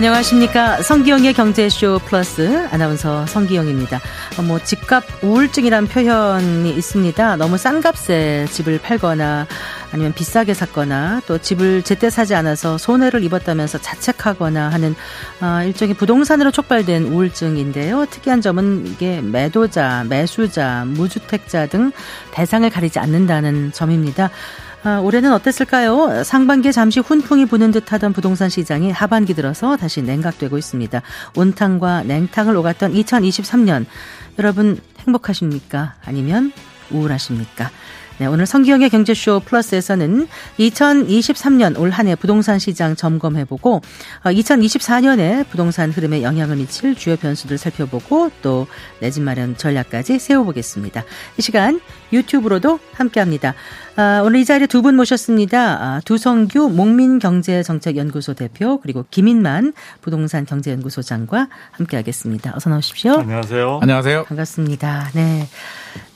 안녕하십니까. 성기영의 경제쇼 플러스 아나운서 성기영입니다. 어, 뭐, 집값 우울증이란 표현이 있습니다. 너무 싼 값에 집을 팔거나 아니면 비싸게 샀거나 또 집을 제때 사지 않아서 손해를 입었다면서 자책하거나 하는 어, 일종의 부동산으로 촉발된 우울증인데요. 특이한 점은 이게 매도자, 매수자, 무주택자 등 대상을 가리지 않는다는 점입니다. 아, 올해는 어땠을까요? 상반기에 잠시 훈풍이 부는 듯하던 부동산 시장이 하반기 들어서 다시 냉각되고 있습니다. 온탕과 냉탕을 오갔던 2023년 여러분 행복하십니까? 아니면 우울하십니까? 네, 오늘 성기영의 경제쇼 플러스에서는 2023년 올 한해 부동산 시장 점검해보고 2024년에 어, 부동산 흐름에 영향을 미칠 주요 변수들 살펴보고 또 내 집 마련 전략까지 세워보겠습니다. 이 시간 유튜브로도 함께합니다. 아, 오늘 이 자리에 두 분 모셨습니다. 아, 두성규 목민경제정책연구소 대표 그리고 김인만 부동산 경제연구소장과 함께하겠습니다. 어서 나오십시오. 안녕하세요. 안녕하세요. 반갑습니다. 네.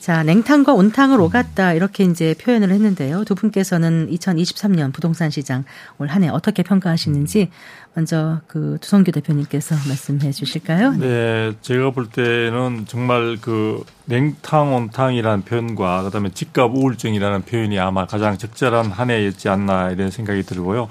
자, 냉탕과 온탕을 오갔다 이렇게 이제 표현을 했는데요. 두 분께서는 2023년 부동산 시장 올 한 해 어떻게 평가하시는지 먼저 그 두성규 대표님께서 말씀해 주실까요? 네. 네, 제가 볼 때는 정말 그 냉탕 온탕이라는 표현과 그다음에 집값 우울증이라는 표현이 아마 가장 적절한 한 해였지 않나 이런 생각이 들고요.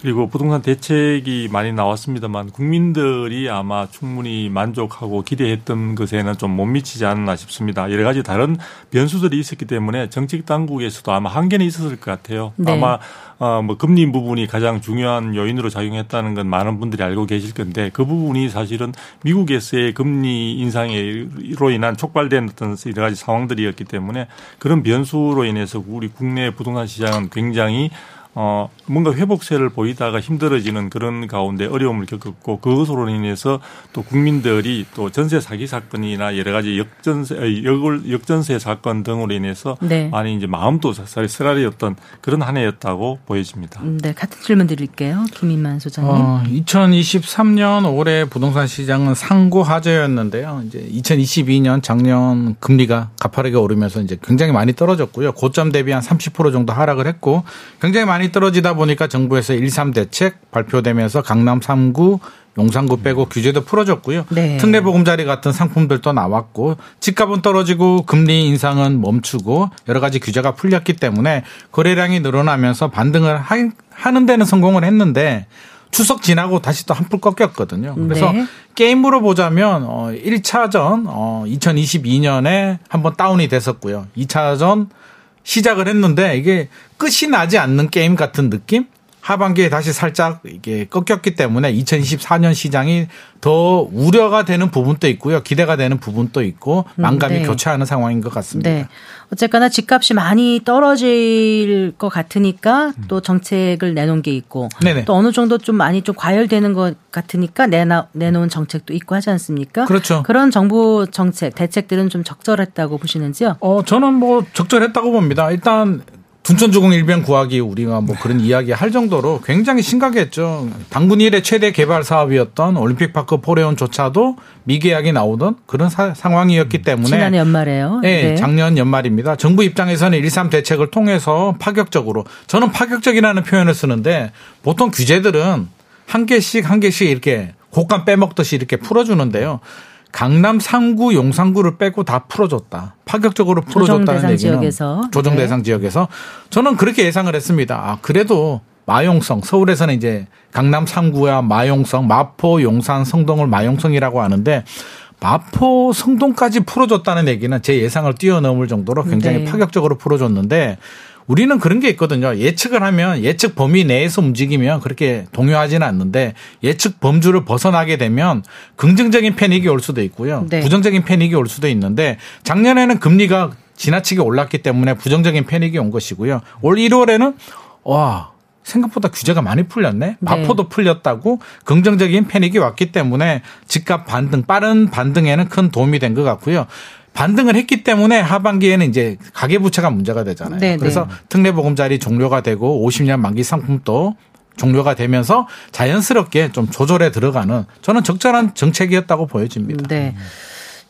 그리고 부동산 대책이 많이 나왔습니다만 국민들이 아마 충분히 만족하고 기대했던 것에는 좀 못 미치지 않나 싶습니다. 여러 가지 다른 변수들이 있었기 때문에 정책 당국에서도 아마 한계는 있었을 것 같아요. 네. 아마 어, 뭐 금리 부분이 가장 중요한 요인으로 작용했다는 건 많은 분들이 알고 계실 건데 그 부분이 사실은 미국에서의 금리 인상으로 인한 촉발된 어떤 여러 가지 상황들이었기 때문에 그런 변수로 인해서 우리 국내 부동산 시장은 굉장히 어, 뭔가 회복세를 보이다가 힘들어지는 그런 가운데 어려움을 겪었고 그것으로 인해서 또 국민들이 또 전세 사기 사건이나 여러 가지 역전세, 역, 역전세 사건 등으로 인해서 네. 많이 이제 마음도 쓰라리였던 그런 한 해였다고 보여집니다. 음, 네, 같은 질문 드릴게요. 김인만 소장님. 어, 2023년 올해 부동산 시장은 상고 하저였는데요. 이제 2022년 작년 금리가 가파르게 오르면서 이제 굉장히 많이 떨어졌고요. 고점 대비 한 30% 정도 하락을 했고 굉장히 많이 많이 떨어지다 보니까 정부에서 1.3 대책 발표되면서 강남 3구 용산구 빼고 규제도 풀어줬고요. 네. 특례 보금자리 같은 상품들도 나왔고 집값은 떨어지고 금리 인상은 멈추고 여러 가지 규제가 풀렸기 때문에 거래량이 늘어나면서 반등을 하는 데는 성공을 했는데 추석 지나고 다시 또 한풀 꺾였거든요. 그래서 네. 게임으로 보자면 어 1차전 어 2022년에 한번 다운이 됐었고요. 2차전 시작을 했는데 이게 끝이 나지 않는 게임 같은 느낌? 하반기에 다시 살짝 이게 꺾였기 때문에 2024년 시장이 더 우려가 되는 부분도 있고요. 기대가 되는 부분도 있고 만감이 네. 교차하는 상황인 것 같습니다. 네. 어쨌거나 집값이 많이 떨어질 것 같으니까 또 정책을 내놓은 게 있고 네네. 또 어느 정도 좀 많이 좀 과열되는 것 같으니까 내나, 내놓은 정책도 있고 하지 않습니까? 그렇죠. 그런 정부 정책, 대책들은 좀 적절했다고 보시는지요? 어, 저는 뭐 적절했다고 봅니다. 일단 둔천주공 일병 구하기 우리가 뭐 그런 이야기 할 정도로 굉장히 심각했죠. 당군 일의 최대 개발 사업이었던 올림픽파크 포레온조차도 미계약이 나오던 그런 사, 상황이었기 때문에 지난 연말에요. 네, 네, 작년 연말입니다. 정부 입장에서는 일삼 대책을 통해서 파격적으로 저는 파격적이라는 표현을 쓰는데 보통 규제들은 한 개씩 한 개씩 이렇게 곡간 빼먹듯이 이렇게 풀어주는데요. 강남 3구, 용산구를 빼고 다 풀어줬다. 파격적으로 풀어줬다는 얘기는 지역에서. 조정 네. 대상 네. 지역에서 저는 그렇게 예상을 했습니다. 아 그래도 마용성 서울에서는 이제 강남 3구야 마용성, 마포, 용산, 성동을 마용성이라고 하는데 마포, 성동까지 풀어줬다는 얘기는 제 예상을 뛰어넘을 정도로 굉장히 네. 파격적으로 풀어줬는데 우리는 그런 게 있거든요. 예측을 하면 예측 범위 내에서 움직이면 그렇게 동요하지는 않는데 예측 범주를 벗어나게 되면 긍정적인 패닉이 올 수도 있고요. 네. 부정적인 패닉이 올 수도 있는데 작년에는 금리가 지나치게 올랐기 때문에 부정적인 패닉이 온 것이고요. 올 1월에는 와 생각보다 규제가 많이 풀렸네. 네. 마포도 네. 풀렸다고 긍정적인 패닉이 왔기 때문에 집값 반등 빠른 반등에는 큰 도움이 된 것 같고요. 반등을 했기 때문에 하반기에는 이제 가계부채가 문제가 되잖아요. 네네. 그래서 네. 특례보금자리 종료가 되고 50년 만기 상품도 종료가 되면서 자연스럽게 좀 조절에 들어가는 저는 적절한 정책이었다고 보여집니다. 네.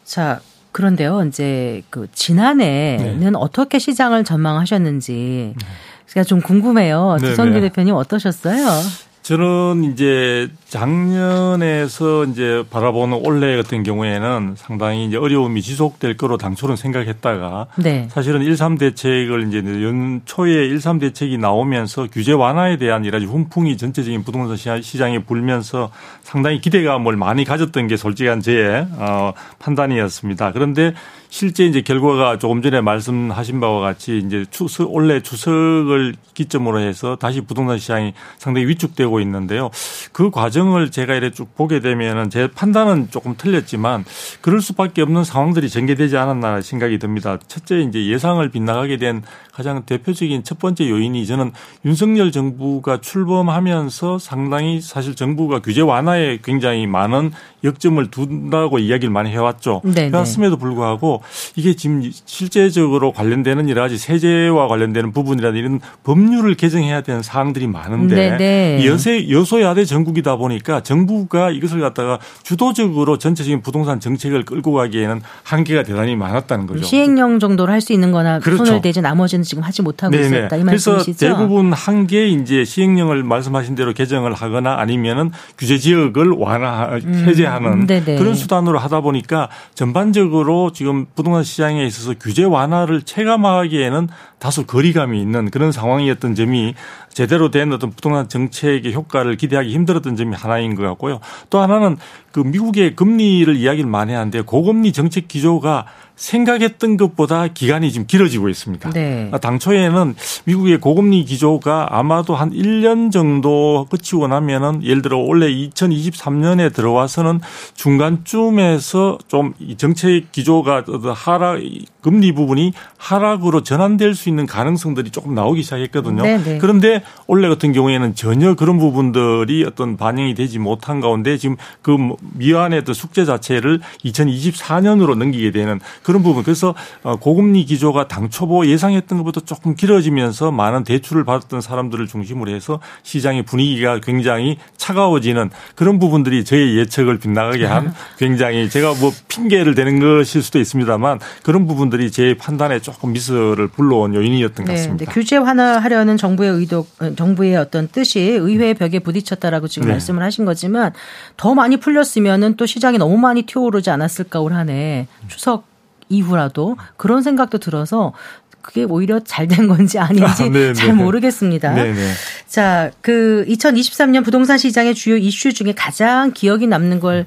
자, 그런데요. 이제 그 지난해는 네. 어떻게 시장을 전망하셨는지 제가 좀 궁금해요. 두성규 대표님 어떠셨어요? 저는 이제 작년에서 이제 바라보는 올해 같은 경우에는 상당히 이제 어려움이 지속될 거로 당초는 생각했다가 네. 사실은 1, 3 대책을 이제 연초에 1, 3 대책이 나오면서 규제 완화에 대한 이런 훈풍이 전체적인 부동산 시장에 불면서 상당히 기대감을 많이 가졌던 게 솔직한 제 어, 판단이었습니다. 그런데 실제 이제 결과가 조금 전에 말씀하신 바와 같이 이제 추석 올해 추석을 기점으로 해서 다시 부동산 시장이 상당히 위축되고 있는데요. 그 과정 을 제가 이렇게 쭉 보게 되면은 제 판단은 조금 틀렸지만 그럴 수밖에 없는 상황들이 전개되지 않았나 생각이 듭니다. 첫째 이제 예상을 빗나가게 된 가장 대표적인 첫 번째 요인이 저는 윤석열 정부가 출범하면서 상당히 사실 정부가 규제 완화에 굉장히 많은 역점을 둔다고 이야기를 많이 해왔죠. 네네. 해왔음에도 불구하고 이게 지금 실제적으로 관련되는 여러 가지 세제와 관련되는 부분이라든 이런 법률을 개정해야 되는 사항들이 많은데 네네. 여세 여소야대 전국이다 보니까 정부가 이것을 갖다가 주도적으로 전체적인 부동산 정책을 끌고 가기에는 한계가 대단히 많았다는 거죠. 시행령 정도로 할 수 있는 거나 그렇죠. 손을 대지 나머지는 지금 하지 못하고 네네. 있었다 이 말씀이시죠. 그래서 대부분 한계 이제 시행령을 말씀하신 대로 개정을 하거나 아니면은 규제 지역을 완화 해제 음. 하는 네네. 그런 수단으로 하다 보니까 전반적으로 지금 부동산 시장에 있어서 규제 완화를 체감하기에는 다소 거리감이 있는 그런 상황이었던 점이 제대로 된 어떤 부동산 정책의 효과를 기대하기 힘들었던 점이 하나인 것 같고요. 또 하나는 그 미국의 금리를 이야기를 많이 하는데 고금리 정책 기조가 생각했던 것보다 기간이 좀 길어지고 있습니다. 네. 당초에는 미국의 고금리 기조가 아마도 한 1년 정도 거치고 나면은 예를 들어 올해 2023년에 들어와서는 중간쯤에서 좀 정책 기조가 하락 금리 부분이 하락으로 전환될 수 있는 가능성들이 조금 나오기 시작했거든요. 네네. 네. 그런데 올해 같은 경우에는 전혀 그런 부분들이 어떤 반영이 되지 못한 가운데 지금 그 미완의 숙제 자체를 2024년으로 넘기게 되는 그런 부분. 그래서 어, 고금리 기조가 당초보 예상했던 것보다 조금 길어지면서 많은 대출을 받았던 사람들을 중심으로 해서 시장의 분위기가 굉장히 차가워지는 그런 부분들이 저의 예측을 빗나가게 한 굉장히 제가 뭐 핑계를 대는 것일 수도 있습니다만 그런 부분들이 제 판단에 조금 미스를 불러온 요인이었던 것 네, 같습니다. 네, 규제 완화하려는 정부의 의도, 정부의 어떤 뜻이 의회 벽에 부딪혔다라고 지금 네. 말씀을 하신 거지만 더 많이 풀렸 으면은 또 시장이 너무 많이 튀어오르지 않았을까 올 한해 추석 이후라도 그런 생각도 들어서 그게 오히려 잘 된 건지 아닌지 아, 네, 잘 네. 모르겠습니다. 네네. 네. 자, 그 2023년 부동산 시장의 주요 이슈 중에 가장 기억이 남는 걸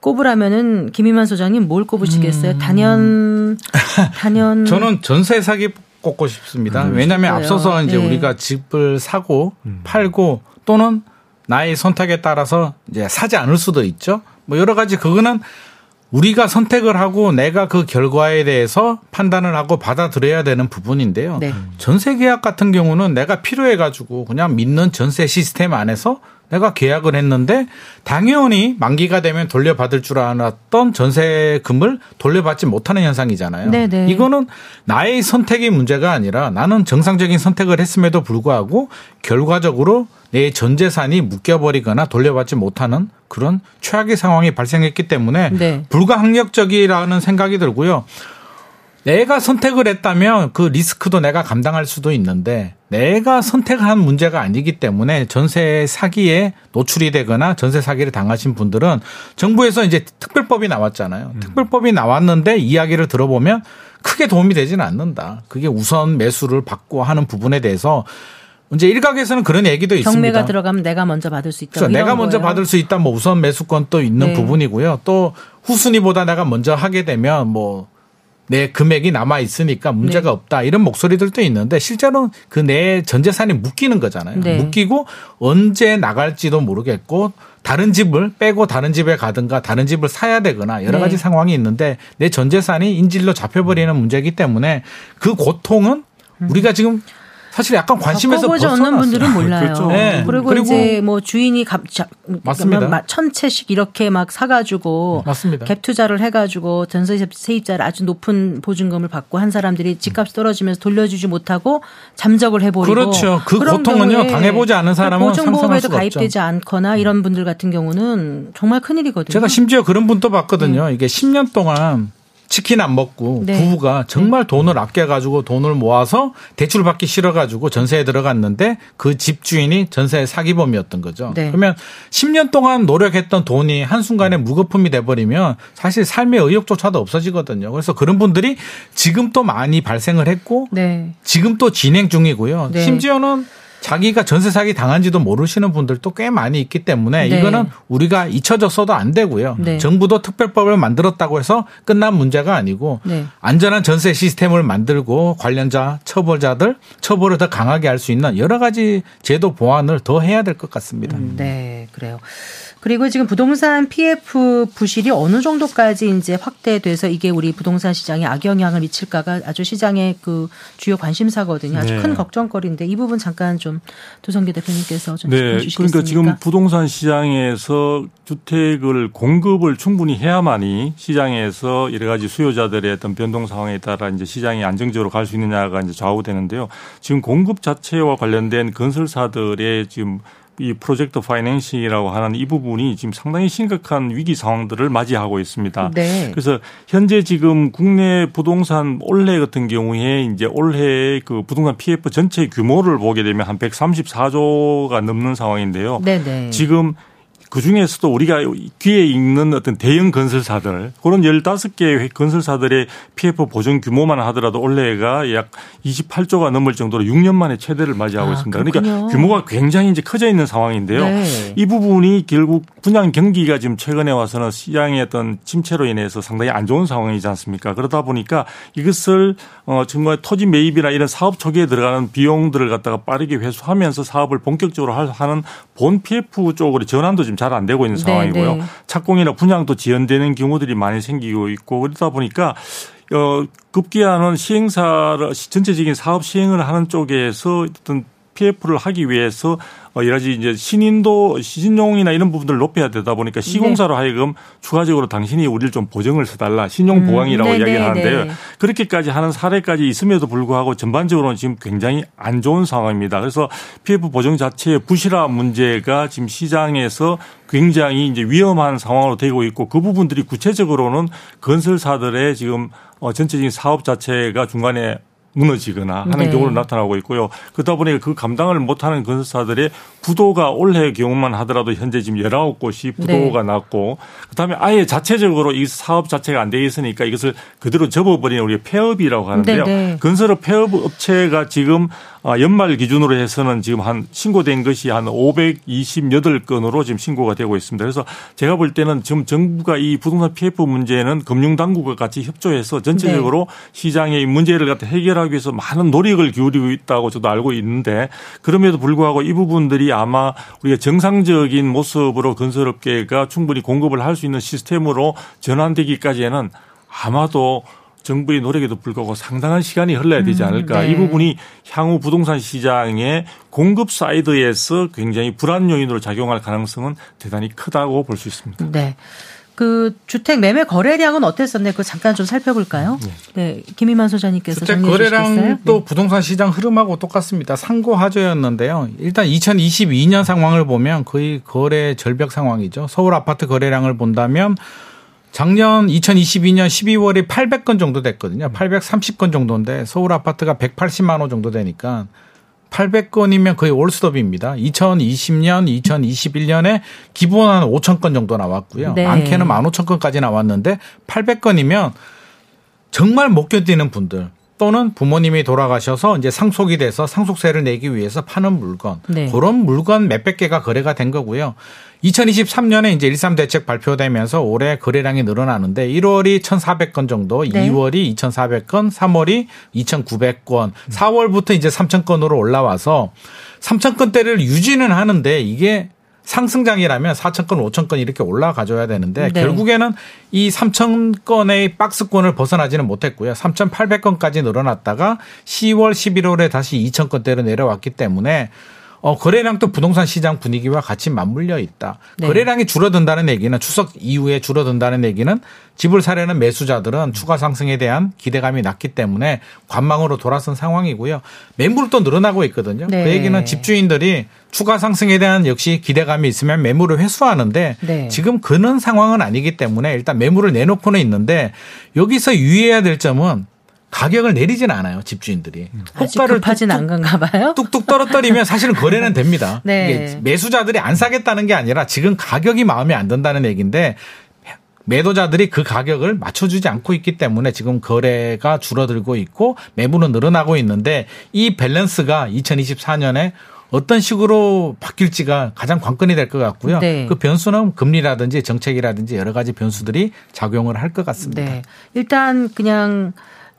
꼽으라면은 김희만 소장님 뭘 꼽으시겠어요? 음. 단연 단연 저는 전세 사기 꼽고 싶습니다. 음. 왜냐하면 앞서서 이제 네. 우리가 집을 사고 음. 팔고 또는 나의 선택에 따라서 이제 사지 않을 수도 있죠. 뭐 여러 가지 그거는 우리가 선택을 하고 내가 그 결과에 대해서 판단을 하고 받아들여야 되는 부분인데요. 네. 전세 계약 같은 경우는 내가 필요해 가지고 그냥 믿는 전세 시스템 안에서 내가 계약을 했는데 당연히 만기가 되면 돌려받을 줄 알았던 전세금을 돌려받지 못하는 현상이잖아요. 네네. 네. 이거는 나의 선택의 문제가 아니라 나는 정상적인 선택을 했음에도 불구하고 결과적으로 내 전 재산이 묶여버리거나 돌려받지 못하는 그런 최악의 상황이 발생했기 때문에 네. 불가항력적이라는 생각이 들고요. 내가 선택을 했다면 그 리스크도 내가 감당할 수도 있는데 내가 선택한 문제가 아니기 때문에 전세 사기에 노출이 되거나 전세 사기를 당하신 분들은 정부에서 이제 특별법이 나왔잖아요. 음. 특별법이 나왔는데 이야기를 들어보면 크게 도움이 되지는 않는다. 그게 우선 매수를 받고 하는 부분에 대해서 이제 일각에서는 그런 얘기도 있습니다. 경매가 들어가면 내가 먼저 받을 수 있다. 그렇죠. 내가 먼저 거예요. 받을 수 있다. 뭐 우선 매수권도 있는 네. 부분이고요. 또 후순위보다 내가 먼저 하게 되면 뭐 내 금액이 남아 있으니까 문제가 네. 없다 이런 목소리들도 있는데 실제로는 그 내 전재산이 묶이는 거잖아요. 네. 묶이고 언제 나갈지도 모르겠고 다른 집을 빼고 다른 집에 가든가 다른 집을 사야 되거나 여러 가지 네. 상황이 있는데 내 전재산이 인질로 잡혀버리는 문제이기 때문에 그 고통은 음. 우리가 지금 사실 약간 관심에서 보지 않는 분들은 몰라요. 그렇죠. 네. 그리고, 그리고, 이제 뭐 주인이 갑, 자, 맞습니다. 천 채씩 이렇게 막 사가지고 맞습니다. 갭 투자를 해가지고 전세 세입자를 아주 높은 보증금을 받고 한 사람들이 집값이 떨어지면서 돌려주지 못하고 잠적을 해버리고 그렇죠. 그 고통은요 당해보지 않은 사람은 보증보험에도 가입되지 않거나 이런 분들 같은 경우는 정말 큰 일이거든요. 제가 심지어 그런 분도 봤거든요. 음. 이게 10년 동안 치킨 안 먹고 네. 부부가 정말 돈을 아껴가지고 돈을 모아서 대출 받기 싫어가지고 전세에 들어갔는데 그 집주인이 전세 사기범이었던 거죠. 네. 그러면 10년 동안 노력했던 돈이 한순간에 무거품이 돼버리면 사실 삶의 의욕조차도 없어지거든요. 그래서 그런 분들이 지금 또 많이 발생을 했고 네. 지금 또 진행 중이고요. 네. 심지어는 자기가 전세 사기 당한지도 모르시는 분들도 꽤 많이 있기 때문에 네. 이거는 우리가 잊혀졌어도 안 되고요. 네. 정부도 특별법을 만들었다고 해서 끝난 문제가 아니고 네. 안전한 전세 시스템을 만들고 관련자 처벌자들 처벌을 더 강하게 할 수 있는 여러 가지 제도 보완을 더 해야 될 것 같습니다. 네, 그래요. 그리고 지금 부동산 PF 부실이 어느 정도까지 이제 확대돼서 이게 우리 부동산 시장에 악영향을 미칠까가 아주 시장의 그 주요 관심사거든요. 아주 네. 큰 걱정거리인데 이 부분 잠깐 좀 도성기 대표님께서 좀 네, 주시겠습니까? 그러니까 지금 부동산 시장에서 주택을 공급을 충분히 해야만이 시장에서 여러 가지 수요자들의 어떤 변동 상황에 따라 이제 시장이 안정적으로 갈 수 있느냐가 이제 좌우되는데요. 지금 공급 자체와 관련된 건설사들의 지금 이 프로젝트 파이낸싱이라고 하는 이 부분이 지금 상당히 심각한 위기 상황들을 맞이하고 있습니다. 네. 그래서 현재 지금 국내 부동산 올해 같은 경우에 이제 올해 그 부동산 PF 전체 규모를 보게 되면 한 134조가 넘는 상황인데요. 네, 네. 지금 그 중에서도 우리가 귀에 읽는 어떤 대형 건설사들 그런 15개 건설사들의 PF 보전 규모만 하더라도 올해가 약 28조가 넘을 정도로 6년 만에 최대를 맞이하고 아, 있습니다. 그렇군요. 그러니까 규모가 굉장히 이제 커져 있는 상황인데요. 네. 이 부분이 결국 분양 경기가 지금 최근에 와서는 시장의 어떤 침체로 인해서 상당히 안 좋은 상황이지 않습니까? 그러다 보니까 이것을 어 정말 토지 매입이나 이런 사업 초기에 들어가는 비용들을 갖다가 빠르게 회수하면서 사업을 본격적으로 할- 하는 본 PF 쪽으로 전환도 지금 잘 안 되고 있는 네, 상황이고요. 네. 착공이나 분양도 지연되는 경우들이 많이 생기고 있고 그러다 보니까 어 급기야는 시행사를 전체적인 사업 시행을 하는 쪽에서 어떤 PF를 하기 위해서 어, 여러 가지 이제 신인도 신용이나 이런 부분들을 높여야 되다 보니까 시공사로 하여금 추가적으로 당신이 우리를 좀 보증을 써달라 신용 보강이라고 음, 네, 이야기를 네, 하는데요. 네. 그렇게까지 하는 사례까지 있음에도 불구하고 전반적으로는 지금 굉장히 안 좋은 상황입니다. 그래서 PF 보증 자체의 부실화 문제가 지금 시장에서 굉장히 이제 위험한 상황으로 되고 있고 그 부분들이 구체적으로는 건설사들의 지금 어, 전체적인 사업 자체가 중간에 무너지거나 하는 네. 경우로 나타나고 있고요. 그러다 보니까 그 감당을 못하는 건설사들의 부도가 올해 경우만 하더라도 현재 지금 19곳이 부도가 났고 그다음에 아예 자체적으로 이 사업 자체가 안 돼 있으니까 이것을 그대로 접어버리는 우리가 폐업이라고 하는데요. 네, 네. 건설업 폐업 업체가 지금 아, 연말 기준으로 해서는 지금 한 신고된 것이 한 528건으로 지금 신고가 되고 있습니다. 그래서 제가 볼 때는 지금 정부가 이 부동산 PF 문제는 금융당국과 같이 협조해서 전체적으로 네. 시장의 이 문제를 갖다 해결하기 위해서 많은 노력을 기울이고 있다고 저도 알고 있는데 그럼에도 불구하고 이 부분들이 아마 우리가 정상적인 모습으로 건설업계가 충분히 공급을 할 수 있는 시스템으로 전환되기까지에는 아마도 정부의 노력에도 불구하고 상당한 시간이 흘러야 되지 않을까. 네. 이 부분이 향후 부동산 시장의 공급 side에서 굉장히 불안 요인으로 작용할 가능성은 대단히 크다고 볼 수 있습니다. 네. 그 주택 매매 거래량은 어땠었나요? 그 잠깐 좀 살펴볼까요? 네. 김희만 소장님께서 주택 정리해 주시겠어요? 거래량 또 네. 부동산 시장 흐름하고 똑같습니다. 상고 하저였는데요. 일단 2022년 상황을 보면 거의 거래 절벽 상황이죠. 서울 아파트 거래량을 본다면 작년 2022년 12월에 800건 정도 됐거든요. 830건 정도인데 서울 아파트가 180만 호 정도 되니까 800건이면 거의 올스톱입니다. 2020년, 2021년에 기본 한 5천 건 정도 나왔고요. 네. 많게는 15,000건까지 나왔는데 800건이면 정말 못 견디는 분들 또는 부모님이 돌아가셔서 이제 상속이 돼서 상속세를 내기 위해서 파는 물건 네. 그런 물건 몇백 개가 거래가 된 거고요. 2023년에 이제 1.3 대책 발표되면서 올해 거래량이 늘어나는데 1월이 1,400건 정도, 네. 2월이 2,400건, 3월이 2,900건, 4월부터 이제 3,000건으로 올라와서 3,000건대를 유지는 하는데 이게 상승장이라면 4,000건, 5,000건 이렇게 올라가줘야 되는데 네. 결국에는 이 3,000건의 박스권을 벗어나지는 못했고요. 3,800건까지 늘어났다가 10월, 11월에 다시 2,000건대로 내려왔기 때문에 어, 거래량도 부동산 시장 분위기와 같이 맞물려 있다. 네. 거래량이 줄어든다는 얘기는 추석 이후에 줄어든다는 얘기는 집을 사려는 매수자들은 추가 상승에 대한 기대감이 낮기 때문에 관망으로 돌아선 상황이고요. 매물도 늘어나고 있거든요. 네. 그 얘기는 집주인들이 추가 상승에 대한 역시 기대감이 있으면 매물을 회수하는데 네. 지금 그런 상황은 아니기 때문에 일단 매물을 내놓고는 있는데 여기서 유의해야 될 점은 가격을 내리지는 않아요 집주인들이 아직 급하진 뚝뚝- 않은가 봐요. 뚝뚝 떨어뜨리면 사실은 거래는 됩니다. 네. 매수자들이 안 사겠다는 게 아니라 지금 가격이 마음에 안 든다는 얘기인데 매도자들이 그 가격을 맞춰주지 않고 있기 때문에 지금 거래가 줄어들고 있고 매물은 늘어나고 있는데 이 밸런스가 2024년에 어떤 식으로 바뀔지가 가장 관건이 될 것 같고요. 네. 그 변수는 금리라든지 정책이라든지 여러 가지 변수들이 작용을 할 것 같습니다. 네. 일단 그냥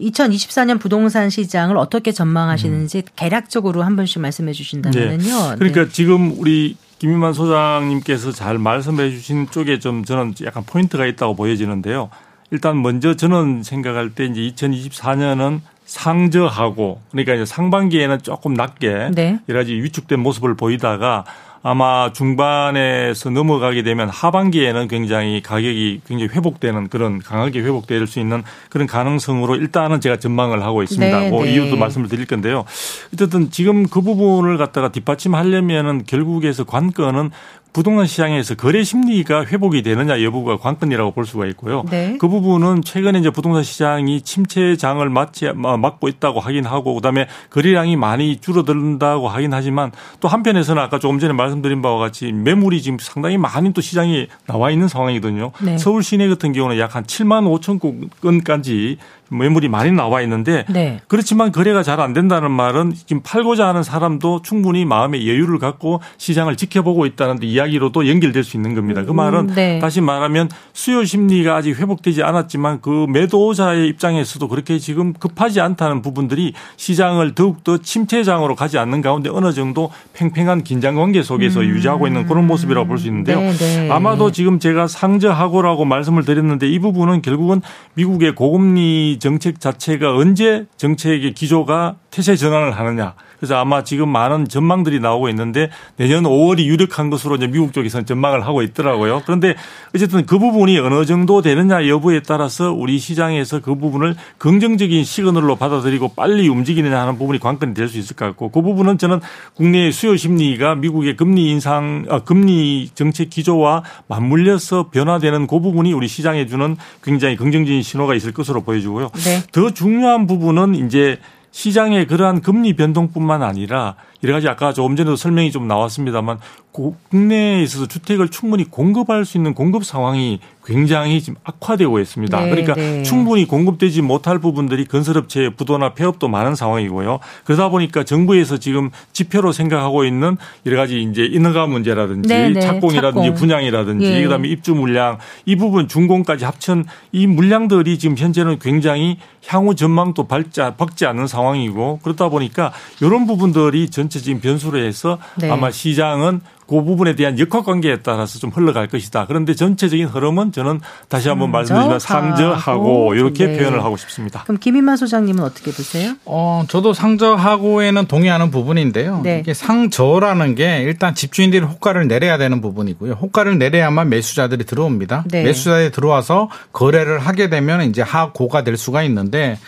2024년 부동산 시장을 어떻게 전망하시는지 개략적으로 한 번씩 말씀해 주신다면요. 그러니까 지금 우리 김인만 소장님께서 잘 말씀해 주신 쪽에 좀 저는 약간 포인트가 있다고 보여지는데요. 일단 먼저 저는 생각할 때 이제 2024년은 상저하고 그러니까 이제 상반기에는 조금 낮게 네. 여러 가지 위축된 모습을 보이다가 아마 중반에서 넘어가게 되면 하반기에는 굉장히 가격이 굉장히 회복되는 그런 강하게 회복될 수 있는 그런 가능성으로 일단은 제가 전망을 하고 있습니다. 네, 그 네. 이유도 말씀을 드릴 건데요. 어쨌든 지금 그 부분을 갖다가 뒷받침하려면은 결국에서 관건은 부동산 시장에서 거래 심리가 회복이 되느냐 여부가 관건이라고 볼 수가 있고요. 네. 그 부분은 최근에 이제 부동산 시장이 침체장을 맞지 막고 있다고 하긴 하고 그다음에 거래량이 많이 줄어든다고 하긴 하지만 또 한편에서는 아까 조금 전에 말씀드린 바와 같이 매물이 지금 상당히 많이 또 시장에 나와 있는 상황이거든요. 네. 서울 시내 같은 경우는 약 한 7만 5천 건까지 매물이 많이 나와 있는데 네. 그렇지만 거래가 잘 안 된다는 말은 지금 팔고자 하는 사람도 충분히 마음의 여유를 갖고 시장을 지켜보고 있다는 이야기로도 연결될 수 있는 겁니다. 그 말은 음, 네. 다시 말하면 수요 심리가 아직 회복되지 않았지만 그 매도자의 입장에서도 그렇게 지금 급하지 않다는 부분들이 시장을 더욱더 침체장으로 가지 않는 가운데 어느 정도 팽팽한 긴장 관계 속에서 유지하고 있는 그런 모습이라고 볼 수 있는데요. 음. 네, 네. 아마도 지금 제가 상저하고라고 말씀을 드렸는데 이 부분은 결국은 미국의 고금리 정책 자체가 언제 정책의 기조가 태세 전환을 하느냐. 그래서 아마 지금 많은 전망들이 나오고 있는데 내년 5월이 유력한 것으로 이제 미국 쪽에서는 전망을 하고 있더라고요. 그런데 어쨌든 그 부분이 어느 정도 되느냐 여부에 따라서 우리 시장에서 그 부분을 긍정적인 시그널로 받아들이고 빨리 움직이느냐 하는 부분이 관건이 될 수 있을 것 같고 그 부분은 저는 국내의 수요 심리가 미국의 금리 인상, 아, 금리 정책 기조와 맞물려서 변화되는 그 부분이 우리 시장에 주는 굉장히 긍정적인 신호가 있을 것으로 보여지고요. 네. 더 중요한 부분은 이제 시장의 그러한 금리 변동뿐만 아니라 여러 가지 아까 조금 전에도 설명이 좀 나왔습니다만 국내에 있어서 주택을 충분히 공급할 수 있는 공급 상황이 굉장히 지금 악화되고 있습니다. 네, 그러니까 네. 충분히 공급되지 못할 부분들이 건설업체의 부도나 폐업도 많은 상황이고요. 그러다 보니까 정부에서 지금 지표로 생각하고 있는 여러 가지 이제 인허가 문제라든지 네, 네. 착공이라든지 착공. 분양이라든지 예. 그다음에 입주 물량 이 부분 준공까지 합천 이 물량들이 지금 현재는 굉장히 향후 전망도 밝지, 밝지 않은 상황이고 그렇다 보니까 이런 부분들이 전체 적인 변수로 해서 네. 아마 시장은 그 부분에 대한 역학 관계에 따라서 좀 흘러갈 것이다. 그런데 전체적인 흐름은 저는 다시 한번 말씀드리면 상저하고 상저하고. 이렇게 네. 표현을 하고 싶습니다. 그럼 김인만 소장님은 어떻게 보세요? 어, 저도 상저하고에는 동의하는 부분인데요. 네. 이게 상저라는 게 일단 집주인들이 호가를 내려야 되는 부분이고요. 호가를 내려야만 매수자들이 들어옵니다. 네. 매수자들이 들어와서 거래를 하게 되면 이제 하고가 될 수가 있는데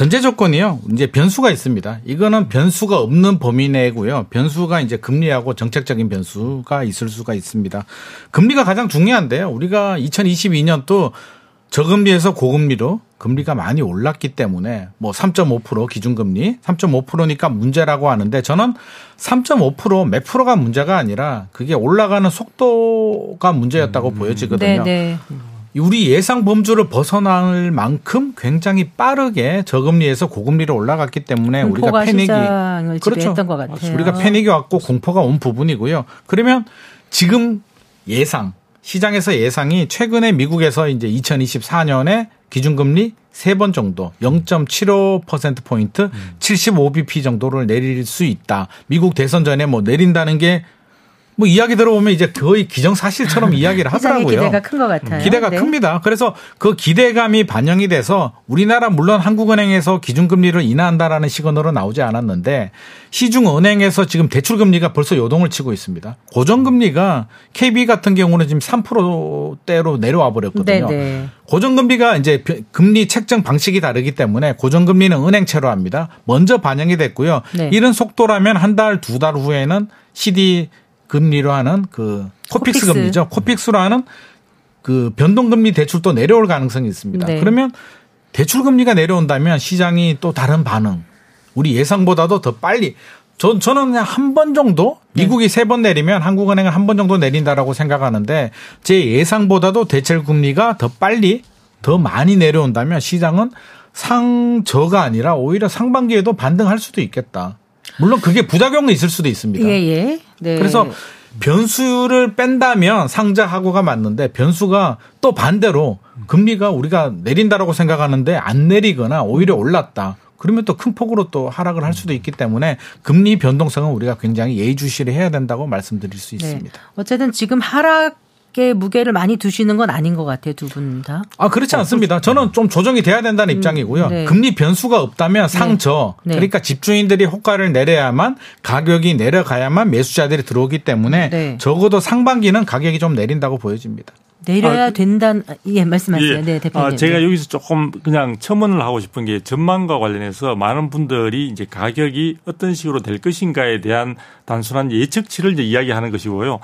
전제 조건이요. 이제 변수가 있습니다. 이거는 변수가 없는 범위 내고요. 변수가 이제 금리하고 정책적인 변수가 있을 수가 있습니다. 금리가 가장 중요한데요. 우리가 2022년 또 저금리에서 고금리로 금리가 많이 올랐기 때문에 뭐 3.5% 기준금리 3.5%니까 문제라고 하는데 저는 3.5%몇 프로가 문제가 아니라 그게 올라가는 속도가 문제였다고 보여지거든요. 네, 네. 우리 예상 범주를 벗어날 만큼 굉장히 빠르게 저금리에서 고금리로 올라갔기 때문에 우리가 패닉이 시장을 그렇죠. 지배했던 것 같아요. 우리가 패닉이 왔고 공포가 온 부분이고요. 그러면 지금 예상 시장에서 예상이 최근에 미국에서 이제 2024년에 기준금리 세 번 정도 0.75% 포인트 75bp 정도를 내릴 수 있다. 미국 대선 전에 뭐 내린다는 게 뭐 이야기 들어보면 이제 거의 기정사실처럼 이야기를 하더라고요. 기대가 큰 것 같아요. 음. 기대가 네. 큽니다. 그래서 그 기대감이 반영이 돼서 우리나라 물론 한국은행에서 기준금리를 인하한다라는 시그널은 나오지 않았는데 시중은행에서 지금 대출금리가 벌써 요동을 치고 있습니다. 고정금리가 KB 같은 경우는 지금 3%대로 내려와 버렸거든요. 네네. 고정금리가 이제 금리 책정 방식이 다르기 때문에 고정금리는 은행채로 합니다. 먼저 반영이 됐고요. 네. 이런 속도라면 한 달, 두 달 후에는 CD 금리로 하는 그 코픽스, 코픽스. 금리죠. 코픽스로 하는 그 변동금리 대출도 내려올 가능성이 있습니다. 네. 그러면 대출 금리가 내려온다면 시장이 또 다른 반응, 우리 예상보다도 더 빨리 전, 저는 그냥 한 번 정도 미국이 세 번 내리면 한국은행은 한 번 정도 내린다라고 생각하는데 제 예상보다도 대출 금리가 더 빨리 더 많이 내려온다면 시장은 상저가 아니라 오히려 상반기에도 반등할 수도 있겠다. 물론 그게 부작용은 있을 수도 있습니다. 예, 예. 네. 그래서 변수를 뺀다면 상자하고가 맞는데 변수가 또 반대로 금리가 우리가 내린다라고 생각하는데 안 내리거나 오히려 올랐다. 그러면 또 큰 폭으로 또 하락을 할 수도 있기 때문에 금리 변동성은 우리가 굉장히 예의주시를 해야 된다고 말씀드릴 수 네. 있습니다. 어쨌든 지금 하락 의 무게를 많이 두시는 건 아닌 것 같아요, 두 분 다. 아 그렇지 않습니다. 저는 좀 조정이 돼야 된다는 입장이고요. 네. 금리 변수가 없다면 상저 네. 그러니까 집주인들이 호가를 내려야만 가격이 내려가야만 매수자들이 들어오기 때문에 네. 적어도 상반기는 가격이 좀 내린다고 보여집니다. 내려야 아, 된다는 예 말씀하세요. 예. 네 대표님. 아, 제가 여기서 조금 그냥 첨언을 하고 싶은 게 전망과 관련해서 많은 분들이 이제 가격이 어떤 식으로 될 것인가에 대한 단순한 예측치를 이제 이야기하는 것이고요.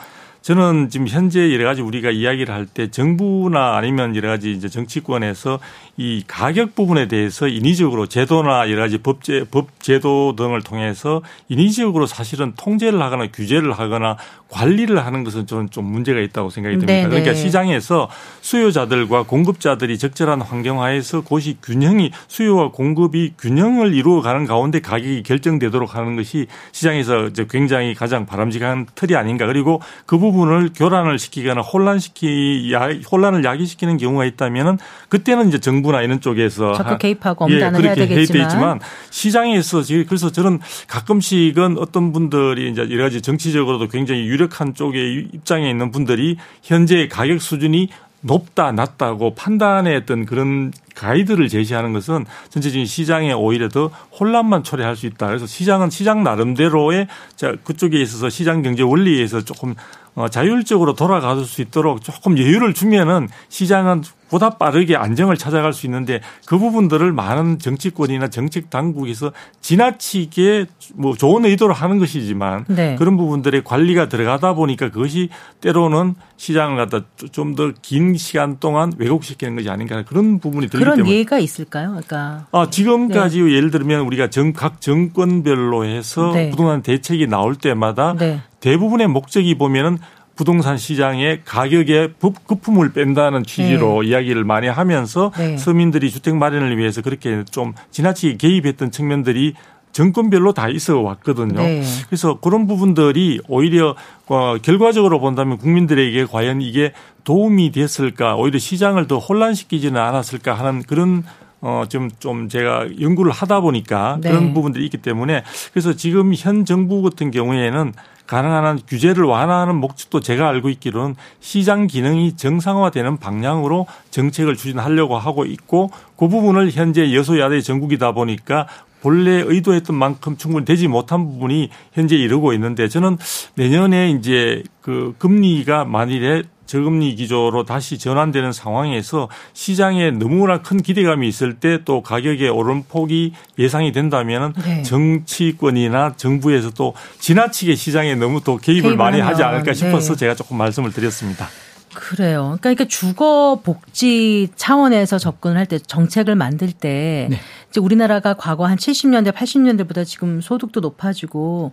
저는 지금 현재 여러 가지 우리가 이야기를 할 때 정부나 아니면 여러 가지 이제 정치권에서 이 가격 부분에 대해서 인위적으로 제도나 여러 가지 법제, 법 제도 등을 통해서 인위적으로 사실은 통제를 하거나 규제를 하거나 관리를 하는 것은 저는 좀 문제가 있다고 생각이 듭니다. 네네. 그러니까 시장에서 수요자들과 공급자들이 적절한 환경하에서 그것이 균형이 수요와 공급이 균형을 이루어가는 가운데 가격이 결정되도록 하는 것이 시장에서 이제 굉장히 가장 바람직한 틀이 아닌가. 그리고 그 부분 을 교란을 시키거나 혼란시키 야, 혼란을 야기시키는 경우가 있다면은 그때는 이제 정부나 이런 쪽에서 적극 하- 개입하고 예, 엄단을 해야 그렇게 되겠지만. 되지만 시장에서 지금 그래서 저는 가끔씩은 어떤 분들이 이제 여러 가지 정치적으로도 굉장히 유력한 쪽의 입장에 있는 분들이 현재 가격 수준이 높다 낮다고 판단의 어떤 그런 가이드를 제시하는 것은 전체적인 시장에 오히려 더 혼란만 초래할 수 있다. 그래서 시장은 시장 나름대로의 자 그쪽에 있어서 시장 경제 원리에서 조금 어, 자율적으로 돌아갈 수 있도록 조금 여유를 주면은 시장은 보다 빠르게 안정을 찾아갈 수 있는데 그 부분들을 많은 정치권이나 정책 당국에서 지나치게 뭐 좋은 의도로 하는 것이지만 네. 그런 부분들의 관리가 들어가다 보니까 그것이 때로는 시장을 갖다 좀 더 긴 시간 동안 왜곡시키는 것이 아닌가 그런 부분이 들기 그런 때문에 예가 있을까요? 그러니까 아, 지금까지 예를 들면 우리가 정, 각 정권별로 해서 네. 부동산 대책이 나올 때마다 네. 대부분의 목적이 보면은 부동산 시장의 가격에 급- 거품을 뺀다는 취지로 이야기를 많이 하면서 네. 서민들이 주택 마련을 위해서 그렇게 좀 지나치게 개입했던 측면들이 정권별로 다 있어 왔거든요. 네. 그래서 그런 부분들이 오히려 어, 결과적으로 본다면 국민들에게 과연 이게 도움이 됐을까 오히려 시장을 더 혼란시키지는 않았을까 하는 그런 어, 좀, 좀 제가 연구를 하다 보니까 네. 그런 부분들이 있기 때문에 그래서 지금 현 정부 같은 경우에는 가능한 한 규제를 완화하는 목적도 제가 알고 있기로는 시장 기능이 정상화되는 방향으로 정책을 추진하려고 하고 있고 그 부분을 현재 여소야대 전국이다 보니까 본래 의도했던 만큼 충분히 되지 못한 부분이 현재 이르고 있는데 저는 내년에 이제 그 금리가 만일에 저금리 기조로 다시 전환되는 상황에서 시장에 너무나 큰 기대감이 있을 때 또 가격의 오름폭이 예상이 된다면은 네. 정치권이나 정부에서 또 지나치게 시장에 너무 또 개입을 개입을 많이 하면, 하지 않을까 싶어서 네. 제가 조금 말씀을 드렸습니다. 그래요. 그러니까 주거 복지 차원에서 접근을 할 때 정책을 만들 때 네. 이제 우리나라가 과거 한 70년대, 80년대보다 지금 소득도 높아지고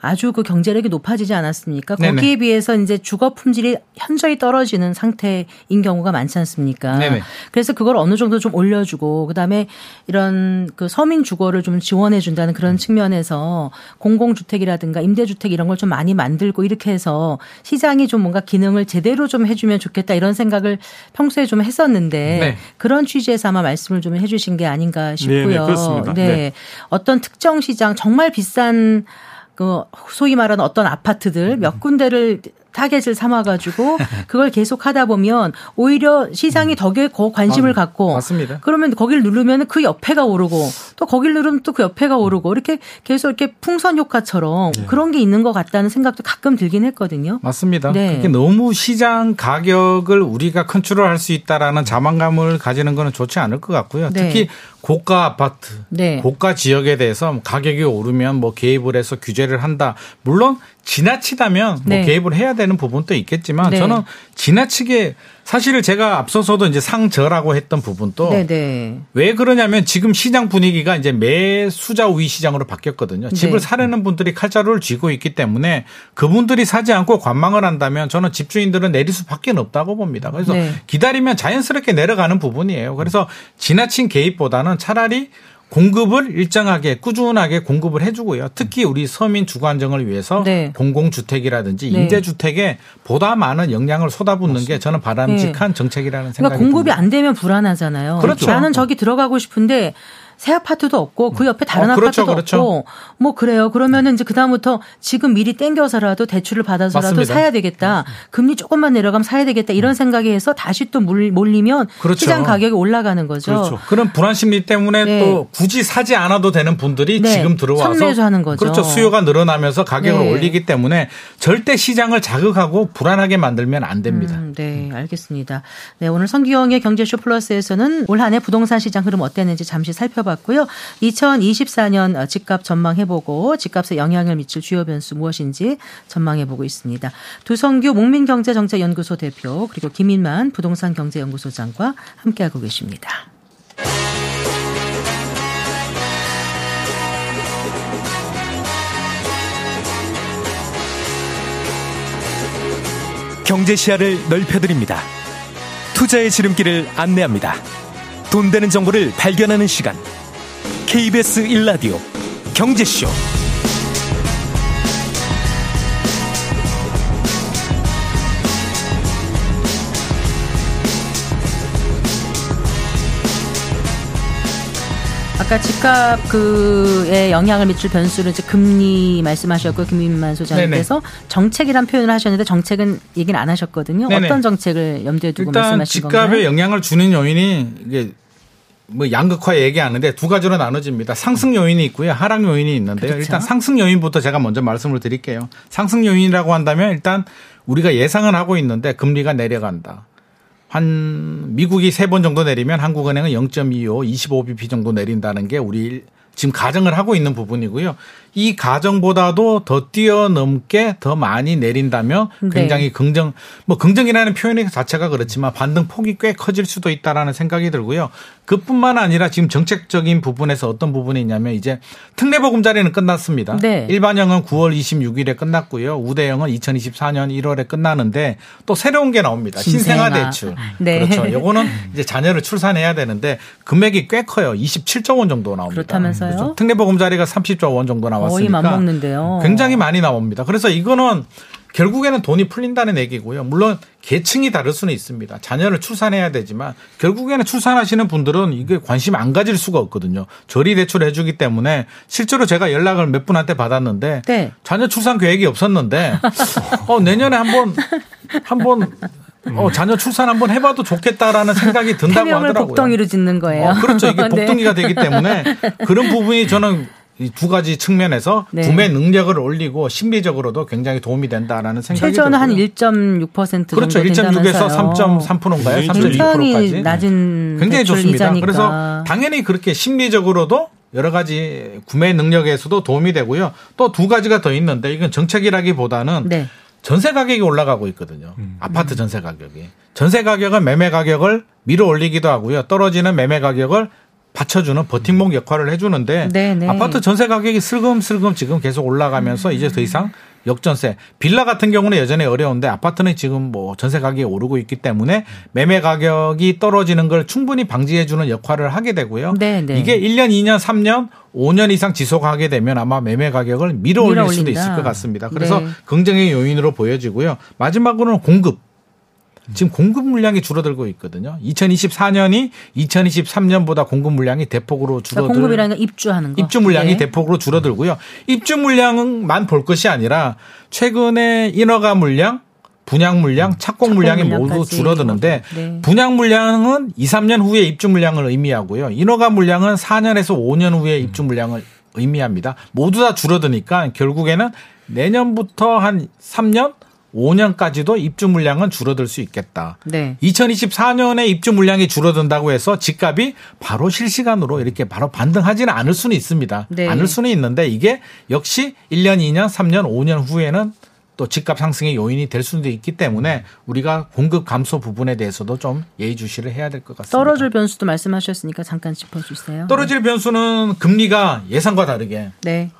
아주 그 경제력이 높아지지 않았습니까? 네네. 거기에 비해서 이제 주거 품질이 현저히 떨어지는 상태인 경우가 많지 않습니까? 네네. 그래서 그걸 어느 정도 좀 올려주고 그다음에 이런 그 서민 주거를 좀 지원해 준다는 그런 측면에서 공공주택이라든가 임대주택 이런 걸 좀 많이 만들고 이렇게 해서 시장이 좀 뭔가 기능을 제대로 좀 해주면 좋겠다 이런 생각을 평소에 좀 했었는데 네. 그런 취지에서 아마 말씀을 좀 해주신 게 아닌가 싶고요. 네, 네, 그렇습니다. 네. 어떤 특정 시장 정말 비싼 그 소위 말하는 어떤 아파트들 몇 군데를 타겟을 삼아가지고 그걸 계속 하다 보면 오히려 시장이 더 거기 관심을 아, 갖고 맞습니다. 그러면 거기를 누르면 그 옆에가 오르고 또 거기를 누르면 또 그 옆에가 오르고 이렇게 계속 이렇게 풍선 효과처럼 네. 그런 게 있는 것 같다는 생각도 가끔 들긴 했거든요. 맞습니다. 네. 그게 너무 시장 가격을 우리가 컨트롤할 수 있다라는 자만감을 가지는 거는 좋지 않을 것 같고요. 네. 특히 고가 아파트, 네. 고가 지역에 대해서 가격이 오르면 뭐 개입을 해서 규제를 한다. 물론 지나치다면 뭐 네. 개입을 해야 되는 부분도 있겠지만 네. 저는 지나치게 사실 제가 앞서서도 이제 상저라고 했던 부분도 네네. 왜 그러냐면 지금 시장 분위기가 이제 매수자 우위 시장으로 바뀌었거든요. 집을 네. 사려는 분들이 칼자루를 쥐고 있기 때문에 그분들이 사지 않고 관망을 한다면 저는 집주인들은 내릴 수밖에 없다고 봅니다. 그래서 네. 기다리면 자연스럽게 내려가는 부분이에요. 그래서 지나친 개입보다는 차라리 공급을 일정하게 꾸준하게 공급을 해주고요. 특히 우리 서민 주거 안정을 위해서 네. 공공주택이라든지 네. 임대주택에 보다 많은 영향을 쏟아붓는 게 저는 바람직한 정책이라는 생각이 그러니까 공급이 듭니다. 안 되면 불안하잖아요. 그렇죠. 나는 저기 들어가고 싶은데 새 아파트도 없고 그 옆에 다른 어, 그렇죠, 아파트도 그렇죠. 없고 뭐 그래요. 그러면은 이제 그다음부터 지금 미리 땡겨서라도 대출을 받아서라도 맞습니다. 사야 되겠다. 금리 조금만 내려가면 사야 되겠다. 이런 생각에 해서 다시 또 몰- 몰리면 그렇죠. 시장 가격이 올라가는 거죠. 그렇죠. 그런 불안 심리 때문에 네. 또 굳이 사지 않아도 되는 분들이 네. 지금 들어와서 선매수하는 거죠. 그렇죠. 수요가 늘어나면서 가격을 네. 올리기 때문에 절대 시장을 자극하고 불안하게 만들면 안 됩니다. 음, 네, 알겠습니다. 네, 오늘 성기영의 경제쇼 플러스에서는 올 한해 부동산 시장 흐름 어땠는지 잠시 살펴봤 고요. 2024년 집값 전망해보고 집값에 영향을 미칠 주요 변수 무엇인지 전망해보고 있습니다. 두성규 목민경제정책연구소 대표 그리고 김인만 부동산 경제연구소장과 함께하고 계십니다. 경제 시야를 넓혀드립니다. 투자의 지름길을 안내합니다. 돈 되는 정보를 발견하는 시간. KBS 1라디오 경제쇼. 아까 집값 그에 영향을 미칠 변수를 이제 금리 말씀하셨고 김민만 소장님께서 정책이란 표현을 하셨는데 정책은 얘기는 안 하셨거든요. 네네. 어떤 정책을 염두에 두고 말씀하신 집값에 건가요? 영향을 주는 요인이 이게 뭐 양극화 얘기하는데 두 가지로 나눠집니다. 상승 요인이 있고요. 하락 요인이 있는데요. 그렇죠. 일단 상승 요인부터 제가 먼저 말씀을 드릴게요. 상승 요인이라고 한다면 일단 우리가 예상은 하고 있는데 금리가 내려간다. 한 미국이 세 번 정도 내리면 한국은행은 0.25, 25bp 정도 내린다는 게 우리 지금 가정을 하고 있는 부분이고요. 이 가정보다도 더 뛰어넘게 더 많이 내린다면 네. 굉장히 긍정, 뭐 긍정이라는 표현이 자체가 그렇지만 반등 폭이 꽤 커질 수도 있다라는 생각이 들고요. 그뿐만 아니라 지금 정책적인 부분에서 어떤 부분이 있냐면 이제 특례보금자리는 끝났습니다. 네. 일반형은 9월 26일에 끝났고요. 우대형은 2024년 1월에 끝나는데 또 새로운 게 나옵니다. 신생아 신생아. 대출. 네. 그렇죠. 요거는 이제 자녀를 출산해야 되는데 금액이 꽤 커요. 27조 원 정도 나옵니다. 그렇다면서요? 그렇죠. 특례보금자리가 30조 원 정도 나 왔으니까 거의 맞먹는데요. 굉장히 많이 나옵니다. 그래서 이거는 결국에는 돈이 풀린다는 얘기고요. 물론 계층이 다를 수는 있습니다. 자녀를 출산해야 되지만 결국에는 출산하시는 분들은 이게 관심 안 가질 수가 없거든요. 저리 대출 해주기 때문에 실제로 제가 연락을 몇 분한테 받았는데 네. 자녀 출산 계획이 없었는데 어, 내년에 한번 한번 어, 자녀 출산 한번 해봐도 좋겠다라는 생각이 든다고 하더라고요. 복덩이로 짓는 거예요. 어, 그렇죠. 이게 네. 복덩이가 되기 때문에 그런 부분이 저는 이 두 가지 측면에서 네. 구매 능력을 올리고 심리적으로도 굉장히 도움이 된다라는 생각이 최저는 한 들고요. 1.6% 그렇죠. 정도 1.6에서 된다면서요. 3.3%인가요? 굉장히 굉장히 3.2%까지. 낮은 굉장히 좋습니다. 이자니까. 그래서 당연히 그렇게 심리적으로도 여러 가지 구매 능력에서도 도움이 되고요. 또 두 가지가 더 있는데 이건 정책이라기보다는 네. 전세 가격이 올라가고 있거든요. 아파트 전세 가격이. 전세 가격은 매매 가격을 밀어 올리기도 하고요. 떨어지는 매매 가격을 받쳐주는 버팀목 역할을 해주는데 네, 네. 아파트 전세 가격이 슬금슬금 지금 계속 올라가면서 이제 더 이상 역전세. 빌라 같은 경우는 여전히 어려운데 아파트는 지금 뭐 전세 가격이 오르고 있기 때문에 매매 가격이 떨어지는 걸 충분히 방지해 주는 역할을 하게 되고요. 네, 네. 이게 1년, 2년, 3년, 5년 이상 지속하게 되면 아마 매매 가격을 밀어 올릴 수도. 있을 것 같습니다. 그래서 네. 긍정의 요인으로 보여지고요. 마지막으로는 공급. 지금 공급 물량이 줄어들고 있거든요. 2024년이 2023년보다 공급 물량이 대폭으로 그러니까 줄어들 공급이라는 건 입주하는 거. 입주 물량이 네. 대폭으로 줄어들고요. 입주 물량만 볼 것이 아니라 최근에 인허가 물량, 분양 물량, 착공 착공 물량이 모두. 줄어드는데 네. 분양 물량은 2, 3년 후에 입주 물량을 의미하고요. 인허가 물량은 4년에서 5년 후에 입주 물량을 의미합니다. 모두 다 줄어드니까 결국에는 내년부터 한 3년, 5년까지도 입주 물량은 줄어들 수 있겠다. 네. 2024년에 입주 물량이 줄어든다고 해서 집값이 바로 실시간으로 이렇게 바로 반등하지는 않을 수는 있습니다. 네. 않을 수는 있는데 이게 역시 1년, 2년, 3년, 5년 후에는 또 집값 상승의 요인이 될 수도 있기 때문에 우리가 공급 감소 부분에 대해서도 좀 예의주시를 해야 될 것 같습니다. 떨어질 변수도 말씀하셨으니까 잠깐 짚어주세요. 떨어질 변수는 금리가 예상과 다르게 네.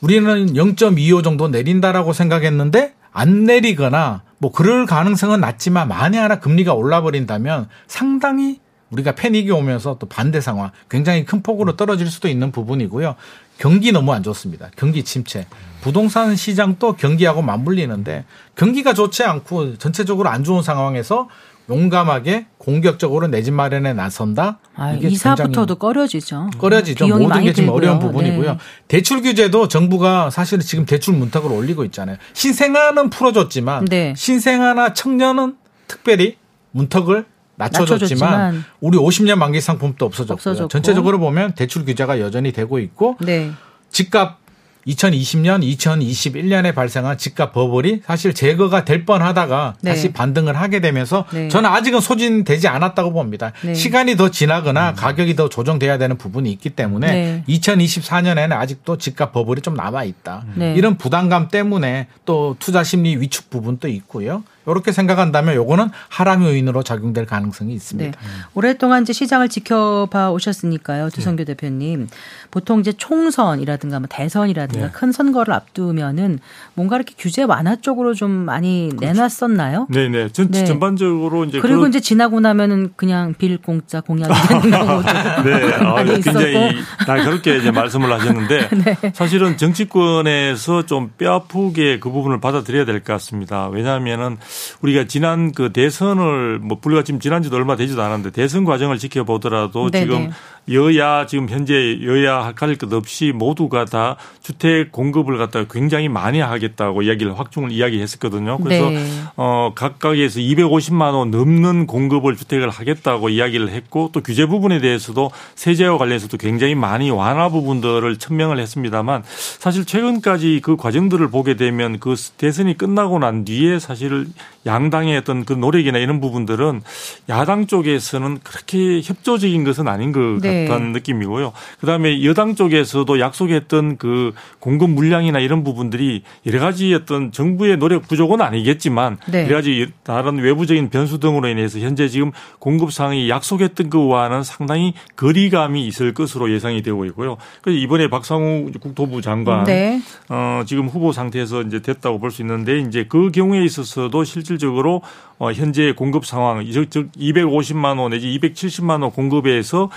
우리는 0.25 정도 내린다라고 생각했는데 안 내리거나 뭐 그럴 가능성은 낮지만 만에 하나 금리가 올라 버린다면 상당히 우리가 패닉이 오면서 또 반대 상황 굉장히 큰 폭으로 떨어질 수도 있는 부분이고요. 경기 너무 안 좋습니다. 경기 침체. 부동산 시장도 경기하고 맞물리는데 경기가 좋지 않고 전체적으로 안 좋은 상황에서 용감하게 공격적으로 내 집 마련에 나선다. 아, 이게 이사부터도 꺼려지죠. 꺼려지죠. 모든 게 지금 들고요. 어려운 부분이고요. 네. 대출 규제도 정부가 사실은 지금 대출 문턱을 올리고 있잖아요. 신생아는 풀어줬지만 네. 신생아나 청년은 특별히 문턱을 낮춰줬지만, 낮춰줬지만 우리 50년 만기 상품도 없어졌고요. 없어졌고. 전체적으로 보면 대출 규제가 여전히 되고 있고 네. 집값 2020년, 2021년에 발생한 집값 버블이 사실 제거가 될 뻔하다가 네. 다시 반등을 하게 되면서 네. 저는 아직은 소진되지 않았다고 봅니다. 네. 시간이 더 지나거나 가격이 더 조정돼야 되는 부분이 있기 때문에 네. 2024년에는 아직도 집값 버블이 좀 남아 있다. 네. 이런 부담감 때문에 또 투자 심리 위축 부분도 있고요. 이렇게 생각한다면 요거는 하락 요인으로 작용될 가능성이 네. 있습니다. 오랫동안 이제 시장을 지켜봐 오셨으니까요. 두성규 대표님. 보통 이제 총선이라든가 뭐 대선이라든가 네. 큰 선거를 앞두면은 뭔가 이렇게 규제 완화 쪽으로 좀 많이 내놨었나요? 네네. 전, 네. 전반적으로 이제 그리고 그런- 이제 지나고 나면은 그냥 빌 공짜 공약이 되는 경우도 네, 아. 굉장히 날카롭게 이제 말씀을 하셨는데 네. 사실은 정치권에서 좀 뼈아프게 그 부분을 받아들여야 될 것 같습니다. 왜냐하면은 우리가 지난 그 대선을 뭐 불과 지금 지난 지도 얼마 되지도 않았는데 대선 과정을 지켜보더라도 네네. 지금 여야 지금 현재 여야 가릴 것 없이 모두가 다 주택 공급을 갖다가 굉장히 많이 하겠다고 이야기를 확충을 이야기했었거든요. 그래서 네. 어 각각에서 250만 원 넘는 공급을 주택을 하겠다고 이야기를 했고 또 규제 부분에 대해서도 세제와 관련해서도 굉장히 많이 완화 부분들을 천명을 했습니다만 사실 최근까지 그 과정들을 보게 되면 그 대선이 끝나고 난 뒤에 사실 양당의 어떤 그 노력이나 이런 부분들은 야당 쪽에서는 그렇게 협조적인 것은 아닌 것 네. 같다는 느낌이고요. 그다음에 여당 쪽에서도 약속했던 그 공급 물량이나 이런 부분들이 여러 가지 어떤 정부의 노력 부족은 아니겠지만 네. 여러 가지 다른 외부적인 변수 등으로 인해서 현재 지금 공급 상황이 약속했던 것과는 상당히 거리감이 있을 것으로 예상이 되고 있고요. 그래서 이번에 박상우 국토부 장관 네. 어, 지금 후보 상태에서 이제 됐다고 볼 수 있는데 이제 그 경우에 있어서도 실질적으로 어, 현재 공급 상황, 즉, 즉 250만 원 내지 270만 원 공급에서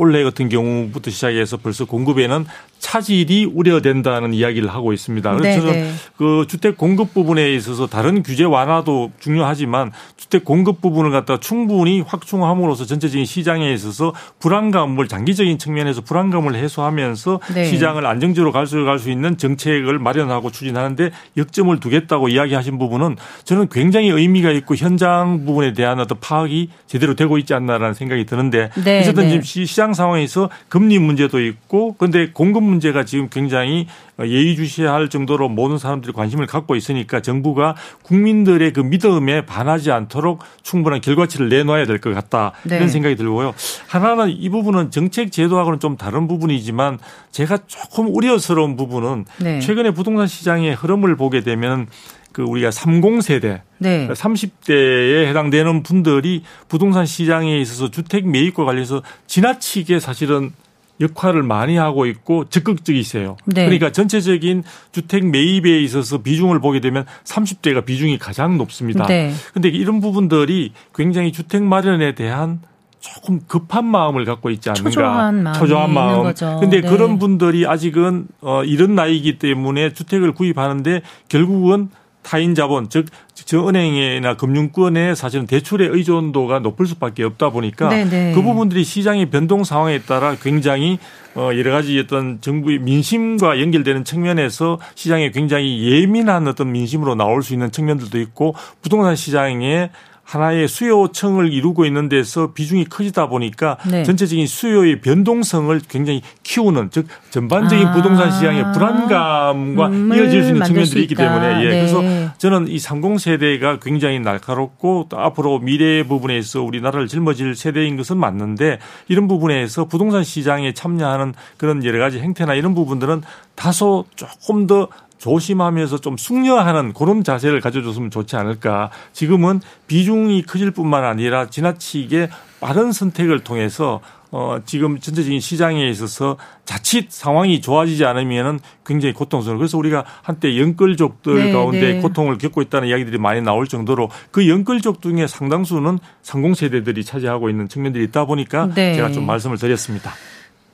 올해 같은 경우부터 시작해서 벌써 공급에는 차질이 우려된다는 이야기를 하고 있습니다. 그래서 네, 저는 네. 그 주택 공급 부분에 있어서 다른 규제 완화도 중요하지만 주택 공급 부분을 갖다 가 충분히 확충함으로써 전체적인 시장에 있어서 불안감을 장기적인 측면에서 불안감을 해소하면서 네. 시장을 안정적으로 가져갈 수 있는 정책을 마련하고 추진하는데 역점을 두겠다고 이야기하신 부분은 저는 굉장히 의미가 있고 현장 부분에 대한 어떤 파악이 제대로 되고 있지 않나라는 생각이 드는데 네, 어쨌든 네. 지금 시- 시장 상황에서 금리 문제도 있고 근데 공급 문제가 지금 굉장히 예의주시할 정도로 모든 사람들이 관심을 갖고 있으니까 정부가 국민들의 그 믿음에 반하지 않도록 충분한 결과치를 내놔야 될 것 같다 네. 이런 생각이 들고요. 하나는 이 부분은 정책 제도하고는 좀 다른 부분이지만 제가 조금 우려스러운 부분은 네. 최근에 부동산 시장의 흐름을 보게 되면 그 우리가 30세대 네. 30대에 해당되는 분들이 부동산 시장에 있어서 주택 매입과 관련해서 지나치게 사실은 역할을 많이 하고 있고 적극적이세요. 네. 그러니까 전체적인 주택 매입에 있어서 비중을 보게 되면 30대가 비중이 가장 높습니다. 네. 근데 이런 부분들이 굉장히 주택 마련에 대한 조금 급한 마음을 갖고 있지 않는가. 초조한 마음이 초조한 마음. 거죠. 근데 네. 그런 분들이 아직은 어 이런 나이이기 때문에 주택을 구입하는데 결국은 타인 자본 즉 저 은행이나 금융권의 사실은 대출의 의존도가 높을 수밖에 없다 보니까 네네. 그 부분들이 시장의 변동 상황에 따라 굉장히 어 여러 가지 어떤 정부의 민심과 연결되는 측면에서 시장에 굉장히 예민한 어떤 민심으로 나올 수 있는 측면들도 있고 부동산 시장에 하나의 수요층을 이루고 있는 데서 비중이 커지다 보니까 네. 전체적인 수요의 변동성을 굉장히 키우는 즉 전반적인 아. 부동산 시장의 불안감과 음, 이어질 수 있는 수 측면들이 있기. 때문에 예. 네. 그래서 저는 이 30세대가 굉장히 날카롭고 또 앞으로 미래 부분에서 우리나라를 짊어질 세대인 것은 맞는데 이런 부분에서 부동산 시장에 참여하는 그런 여러 가지 행태나 이런 부분들은 다소 조금 더 조심하면서 좀 숙려하는 그런 자세를 가져줬으면 좋지 않을까. 지금은 비중이 커질 뿐만 아니라 지나치게 빠른 선택을 통해서 어, 지금 전체적인 시장에 있어서 자칫 상황이 좋아지지 않으면은 굉장히 고통스러워. 그래서 우리가 한때 연끌족들 네, 가운데 네. 고통을 겪고 있다는 이야기들이 많이 나올 정도로 그 연끌족 중에 상당수는 상공세대들이 차지하고 있는 측면들이 있다 보니까 네. 제가 좀 말씀을 드렸습니다.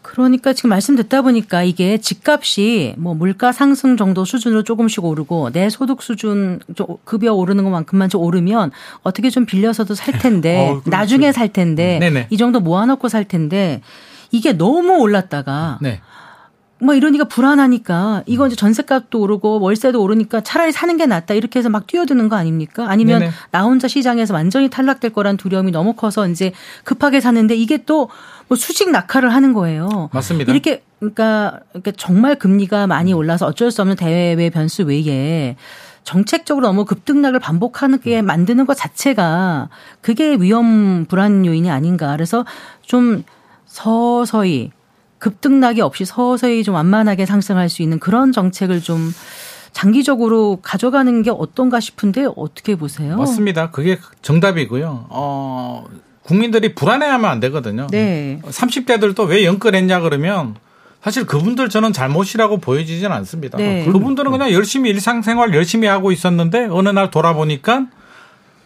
그러니까 지금 말씀 듣다 보니까 이게 집값이 뭐 물가 상승 정도 수준으로 조금씩 오르고 내 소득 수준 좀 급여 오르는 것만큼만 좀 오르면 어떻게 좀 빌려서도 살 텐데 어, 그렇죠. 나중에 살 텐데 네네. 이 정도 모아놓고 살 텐데 이게 너무 올랐다가 네. 뭐 이러니까 불안하니까 이거 이제 전세값도 오르고 월세도 오르니까 차라리 사는 게 낫다 이렇게 해서 막 뛰어드는 거 아닙니까? 아니면 네네. 나 혼자 시장에서 완전히 탈락될 거란 두려움이 너무 커서 이제 급하게 사는데 이게 또 뭐 수직 낙하를 하는 거예요. 맞습니다. 이렇게 그러니까, 그러니까 정말 금리가 많이 올라서 어쩔 수 없는 대외 변수 외에 정책적으로 너무 급등락을 반복하는 게 만드는 것 자체가 그게 위험 불안 요인이 아닌가. 그래서 좀 서서히 급등락이 없이 서서히 좀 완만하게 상승할 수 있는 그런 정책을 좀 장기적으로 가져가는 게 어떤가 싶은데 어떻게 보세요? 맞습니다. 그게 정답이고요. 어, 국민들이 불안해하면 안 되거든요. 네. 30대들도 왜 연끌했냐 그러면 사실 그분들 저는 잘못이라고 보여지진 않습니다. 네. 그분들은 그냥 열심히 일상생활 열심히 하고 있었는데 어느 날 돌아보니까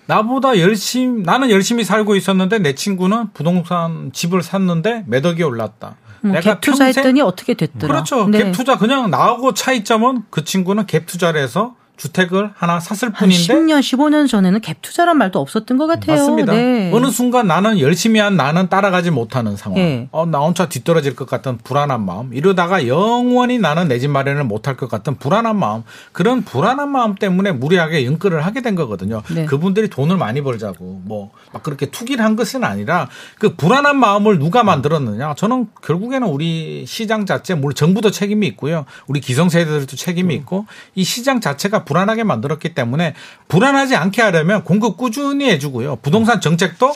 나보다 열심히 나는 열심히 살고 있었는데 내 친구는 부동산 집을 샀는데 몇 억이 올랐다. 뭐갭 투자했더니 어떻게 됐더라. 그렇죠. 네. 갭 투자 그냥 나하고 차이점은 그 친구는 갭 투자를 해서 주택을 하나 샀을 한 뿐인데 10년, 15년 전에는 갭 투자란 말도 없었던 것 같아요. 맞습니다. 네. 어느 순간 나는 열심히 한 나는 따라가지 못하는 상황. 네. 어, 나 혼자 뒤떨어질 것 같은 불안한 마음. 이러다가 영원히 나는 내 집 마련을 못할 것 같은 불안한 마음. 그런 불안한 마음 때문에 무리하게 연끌을 하게 된 거거든요. 네. 그분들이 돈을 많이 벌자고 뭐 막 그렇게 투기를 한 것은 아니라 그 불안한 마음을 누가 만들었느냐. 저는 결국에는 우리 시장 자체 물론 정부도 책임이 있고요. 우리 기성세대들도 책임이 있고 이 시장 자체가 불안하게 만들었기 때문에 불안하지 않게 하려면 공급 꾸준히 해주고요. 부동산 정책도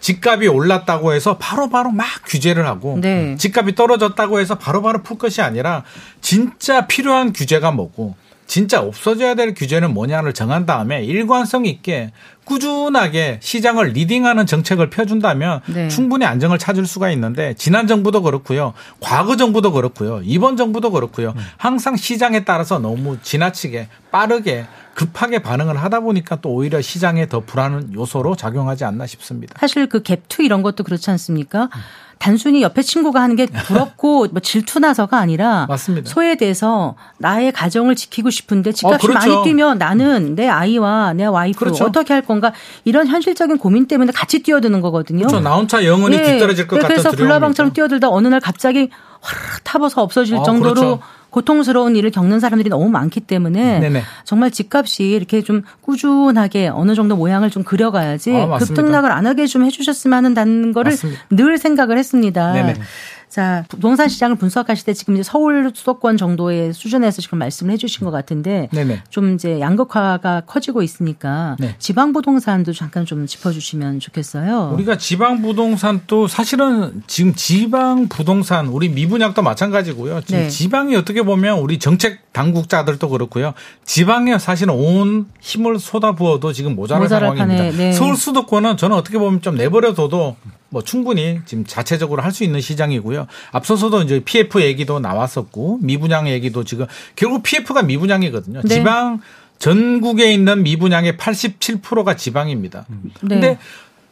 집값이 올랐다고 해서 바로바로 막 규제를 하고 네. 집값이 떨어졌다고 해서 바로 바로 풀 것이 아니라 진짜 필요한 규제가 뭐고 진짜 없어져야 될 규제는 뭐냐를 정한 다음에 일관성 있게 꾸준하게 시장을 leading하는 정책을 펴준다면 네. 충분히 안정을 찾을 수가 있는데 지난 정부도 그렇고요. 과거 정부도 그렇고요. 이번 정부도 그렇고요. 항상 시장에 따라서 너무 지나치게 빠르게 급하게 반응을 하다 보니까 또 오히려 시장에 더 불안 요소로 작용하지 않나 싶습니다. 사실 그 갭투 이런 것도 그렇지 않습니까? 단순히 옆에 친구가 하는 게 부럽고 뭐 질투나서가 아니라 맞습니다. 소외돼서 나의 가정을 지키고 싶은데 집값이 어, 그렇죠. 많이 뛰면 나는 내 아이와 내 와이프 그렇죠. 어떻게 할 건가 이런 현실적인 고민 때문에 같이 뛰어드는 거거든요. 그렇죠. 나 혼자 영원히 예. 뒤떨어질 것 같은 그래서 불나방처럼. 뛰어들다 어느 날 갑자기 화르르 타버서 없어질 아, 정도로 그렇죠. 고통스러운 일을 겪는 사람들이 너무 많기 때문에 네네. 정말 집값이 이렇게 좀 꾸준하게 어느 정도 모양을 좀 그려가야지 아. 급등락을 안 하게 좀 해주셨으면 하는 거를 맞습니다. 늘 생각을 했습니다. 네네. 자, 부동산 시장을 분석하실 때 지금 이제 서울 수도권 정도의 수준에서 지금 말씀을 해주신 것 같은데 네네. 좀 이제 양극화가 커지고 있으니까 네. 지방 부동산도 잠깐 좀 짚어주시면 좋겠어요. 우리가 지방 부동산도 사실은 지금 지방 부동산 우리 미분양도 마찬가지고요. 지금 네. 지방이 어떻게 보면 우리 정책 당국자들도 그렇고요. 지방에 사실은 온 힘을 쏟아부어도 지금 모자란 모자랄 상황입니다. 네. 서울 수도권은 저는 어떻게 보면 좀 내버려둬도 뭐 충분히 지금 자체적으로 할 수 있는 시장이고요. 앞서서도 이제 PF 얘기도 나왔었고 미분양 얘기도 지금 결국 PF가 미분양이거든요. 네. 지방 전국에 있는 미분양의 87%가 지방입니다. 네. 근데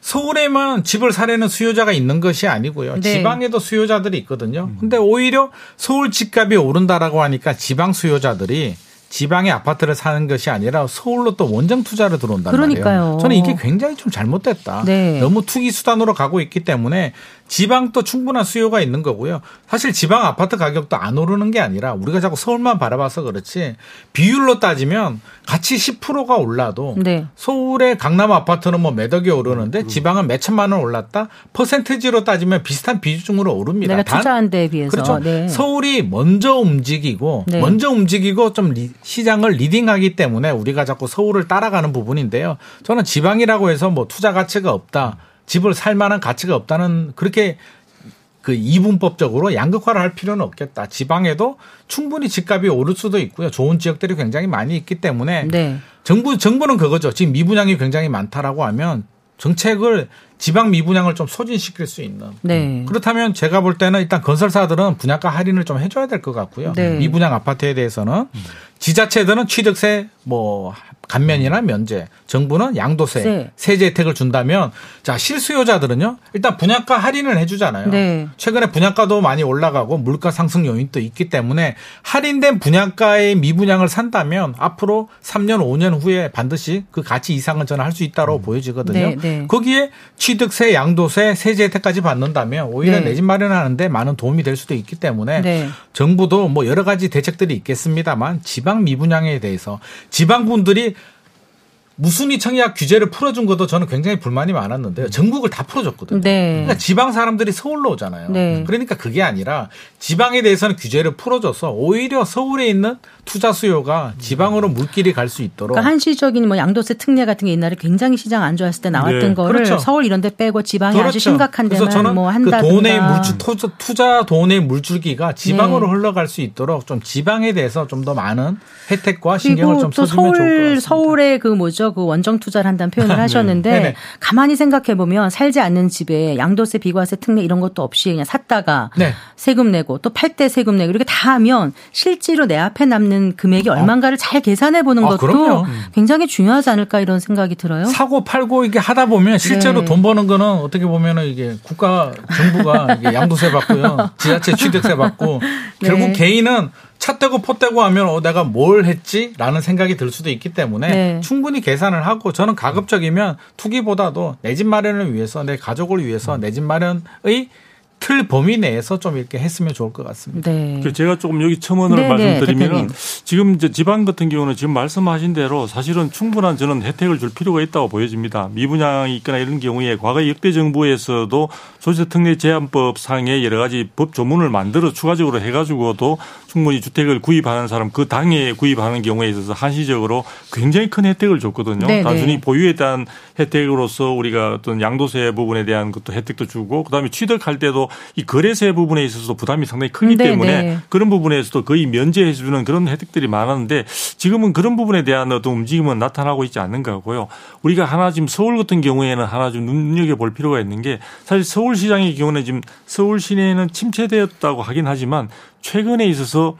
서울에만 집을 사려는 수요자가 있는 것이 아니고요. 네. 지방에도 수요자들이 있거든요. 근데 오히려 서울 집값이 오른다라고 하니까 지방 수요자들이 지방의 아파트를 사는 것이 아니라 서울로 또 원정 투자를 들어온단 그러니까요. 말이에요. 저는 이게 굉장히 좀 잘못됐다. 네. 너무 투기 수단으로 가고 있기 때문에 지방도 충분한 수요가 있는 거고요. 사실 지방 아파트 가격도 안 오르는 게 아니라 우리가 자꾸 서울만 바라봐서 그렇지 비율로 따지면 같이 10%가 올라도 네. 서울의 강남 아파트는 뭐 몇 억이 오르는데 지방은 몇 천만 원 올랐다 percentage로 따지면 비슷한 비중으로 오릅니다. 내가 단- 투자한 데에 비해서. 그렇죠. 네. 서울이 먼저 움직이고 네. 먼저 움직이고 좀 리- 시장을 leading하기 때문에 우리가 자꾸 서울을 따라가는 부분인데요. 저는 지방이라고 해서 뭐 투자 가치가 없다. 집을 살 만한 가치가 없다는 그렇게 그 이분법적으로 양극화를 할 필요는 없겠다. 지방에도 충분히 집값이 오를 수도 있고요. 좋은 지역들이 굉장히 많이 있기 때문에 네. 정부 정부는 그거죠. 지금 미분양이 굉장히 많다라고 하면 정책을 지방 미분양을 좀 소진시킬 수 있는. 네. 그렇다면 제가 볼 때는 일단 건설사들은 분양가 할인을 좀 해줘야 될 것 같고요. 네. 미분양 아파트에 대해서는 지자체들은 취득세 뭐 감면이나 면제, 정부는 양도세, 세. 세제 혜택을 준다면 자 실수요자들은요 일단 분양가 할인을 해주잖아요. 네. 최근에 분양가도 많이 올라가고 물가 상승 요인도 있기 때문에 할인된 분양가의 미분양을 산다면 앞으로 3년, 5년 후에 반드시 그 가치 이상은 저는 할수 있다고 보여지거든요. 네, 네. 거기에 취 득세, 양도세, 세제 혜택까지 받는다면 오히려 네. 내집 마련하는데 많은 도움이 될 수도 있기 때문에 네. 정부도 뭐 여러 가지 대책들이 있겠습니다만 지방 미분양에 대해서 지방 분들이 무순위 청약 규제를 풀어준 것도 저는 굉장히 불만이 많았는데요. 전국을 다 풀어줬거든요. 네. 그러니까 지방 사람들이 서울로 오잖아요. 네. 그러니까 그게 아니라 지방에 대해서는 규제를 풀어줘서 오히려 서울에 있는 투자 수요가 지방으로 물길이 갈 수 있도록 그러니까 한시적인 뭐 양도세 특례 같은 게 옛날에 굉장히 시장 안 좋았을 때 나왔던 네. 거를 그렇죠. 서울 이런 데 빼고 지방이 아주 심각한 그래서 데만 저는 뭐그 한다든가. 돈의 물줄 투자, 투자 돈의 물줄기가 지방으로 네. 흘러갈 수 있도록 좀 지방에 대해서 좀 더 많은 혜택과 신경을 좀또 써주면 좋을 것 서울 같습니다. 서울의 그 뭐죠 그 원정 투자를 한다는 표현을 네. 하셨는데 네네. 가만히 생각해 보면 살지 않는 집에 양도세 비과세 특례 이런 것도 없이 그냥 샀다가 네. 세금 내고 또 팔 때 세금 내고 이렇게 다 하면 실제로 내 앞에 남는 금액이 얼마인가를 잘 계산해 보는 아, 것도 그럼요. 굉장히 중요하지 않을까 이런 생각이 들어요. 사고 팔고 이게 하다 보면 실제로 네. 돈 버는 거는 어떻게 보면은 이게 국가 정부가 이게 양도세 받고요. 지자체 취득세 받고 네. 결국 개인은 차 떼고 포 떼고 하면 어 내가 뭘 했지라는 생각이 들 수도 있기 때문에 네. 충분히 계산을 하고 저는 가급적이면 투기보다도 내 집 마련을 위해서 내 가족을 위해서 내 집 마련의 틀 범위 내에서 좀 이렇게 했으면 좋을 것 같습니다. 네. 그 제가 조금 여기 첨언을 네, 네, 말씀드리면은 대표님. 지금 이제 지방 같은 경우는 지금 말씀하신 대로 사실은 충분한 저는 혜택을 줄 필요가 있다고 보여집니다. 미분양이 있거나 이런 경우에 과거 역대 정부에서도 소득특례 제한법 상에 여러 가지 법 조문을 만들어 추가적으로 해가지고도 충분히 주택을 구입하는 사람 그 당에 구입하는 경우에 있어서 한시적으로 굉장히 큰 혜택을 줬거든요. 네, 단순히 네. 보유에 대한 혜택으로서 우리가 어떤 양도세 부분에 대한 것도 혜택도 주고 그다음에 취득할 때도 이 거래세 부분에 있어서도 부담이 상당히 크기 네, 때문에 네. 그런 부분에서도 거의 면제해 주는 그런 혜택들이 많았는데 지금은 그런 부분에 대한 어떤 움직임은 나타나고 있지 않는 거고요. 우리가 하나 지금 서울 같은 경우에는 하나 좀 눈여겨 볼 필요가 있는 게 사실 서울 시장의 경우는 지금 서울 시내는 침체되었다고 하긴 하지만 최근에 있어서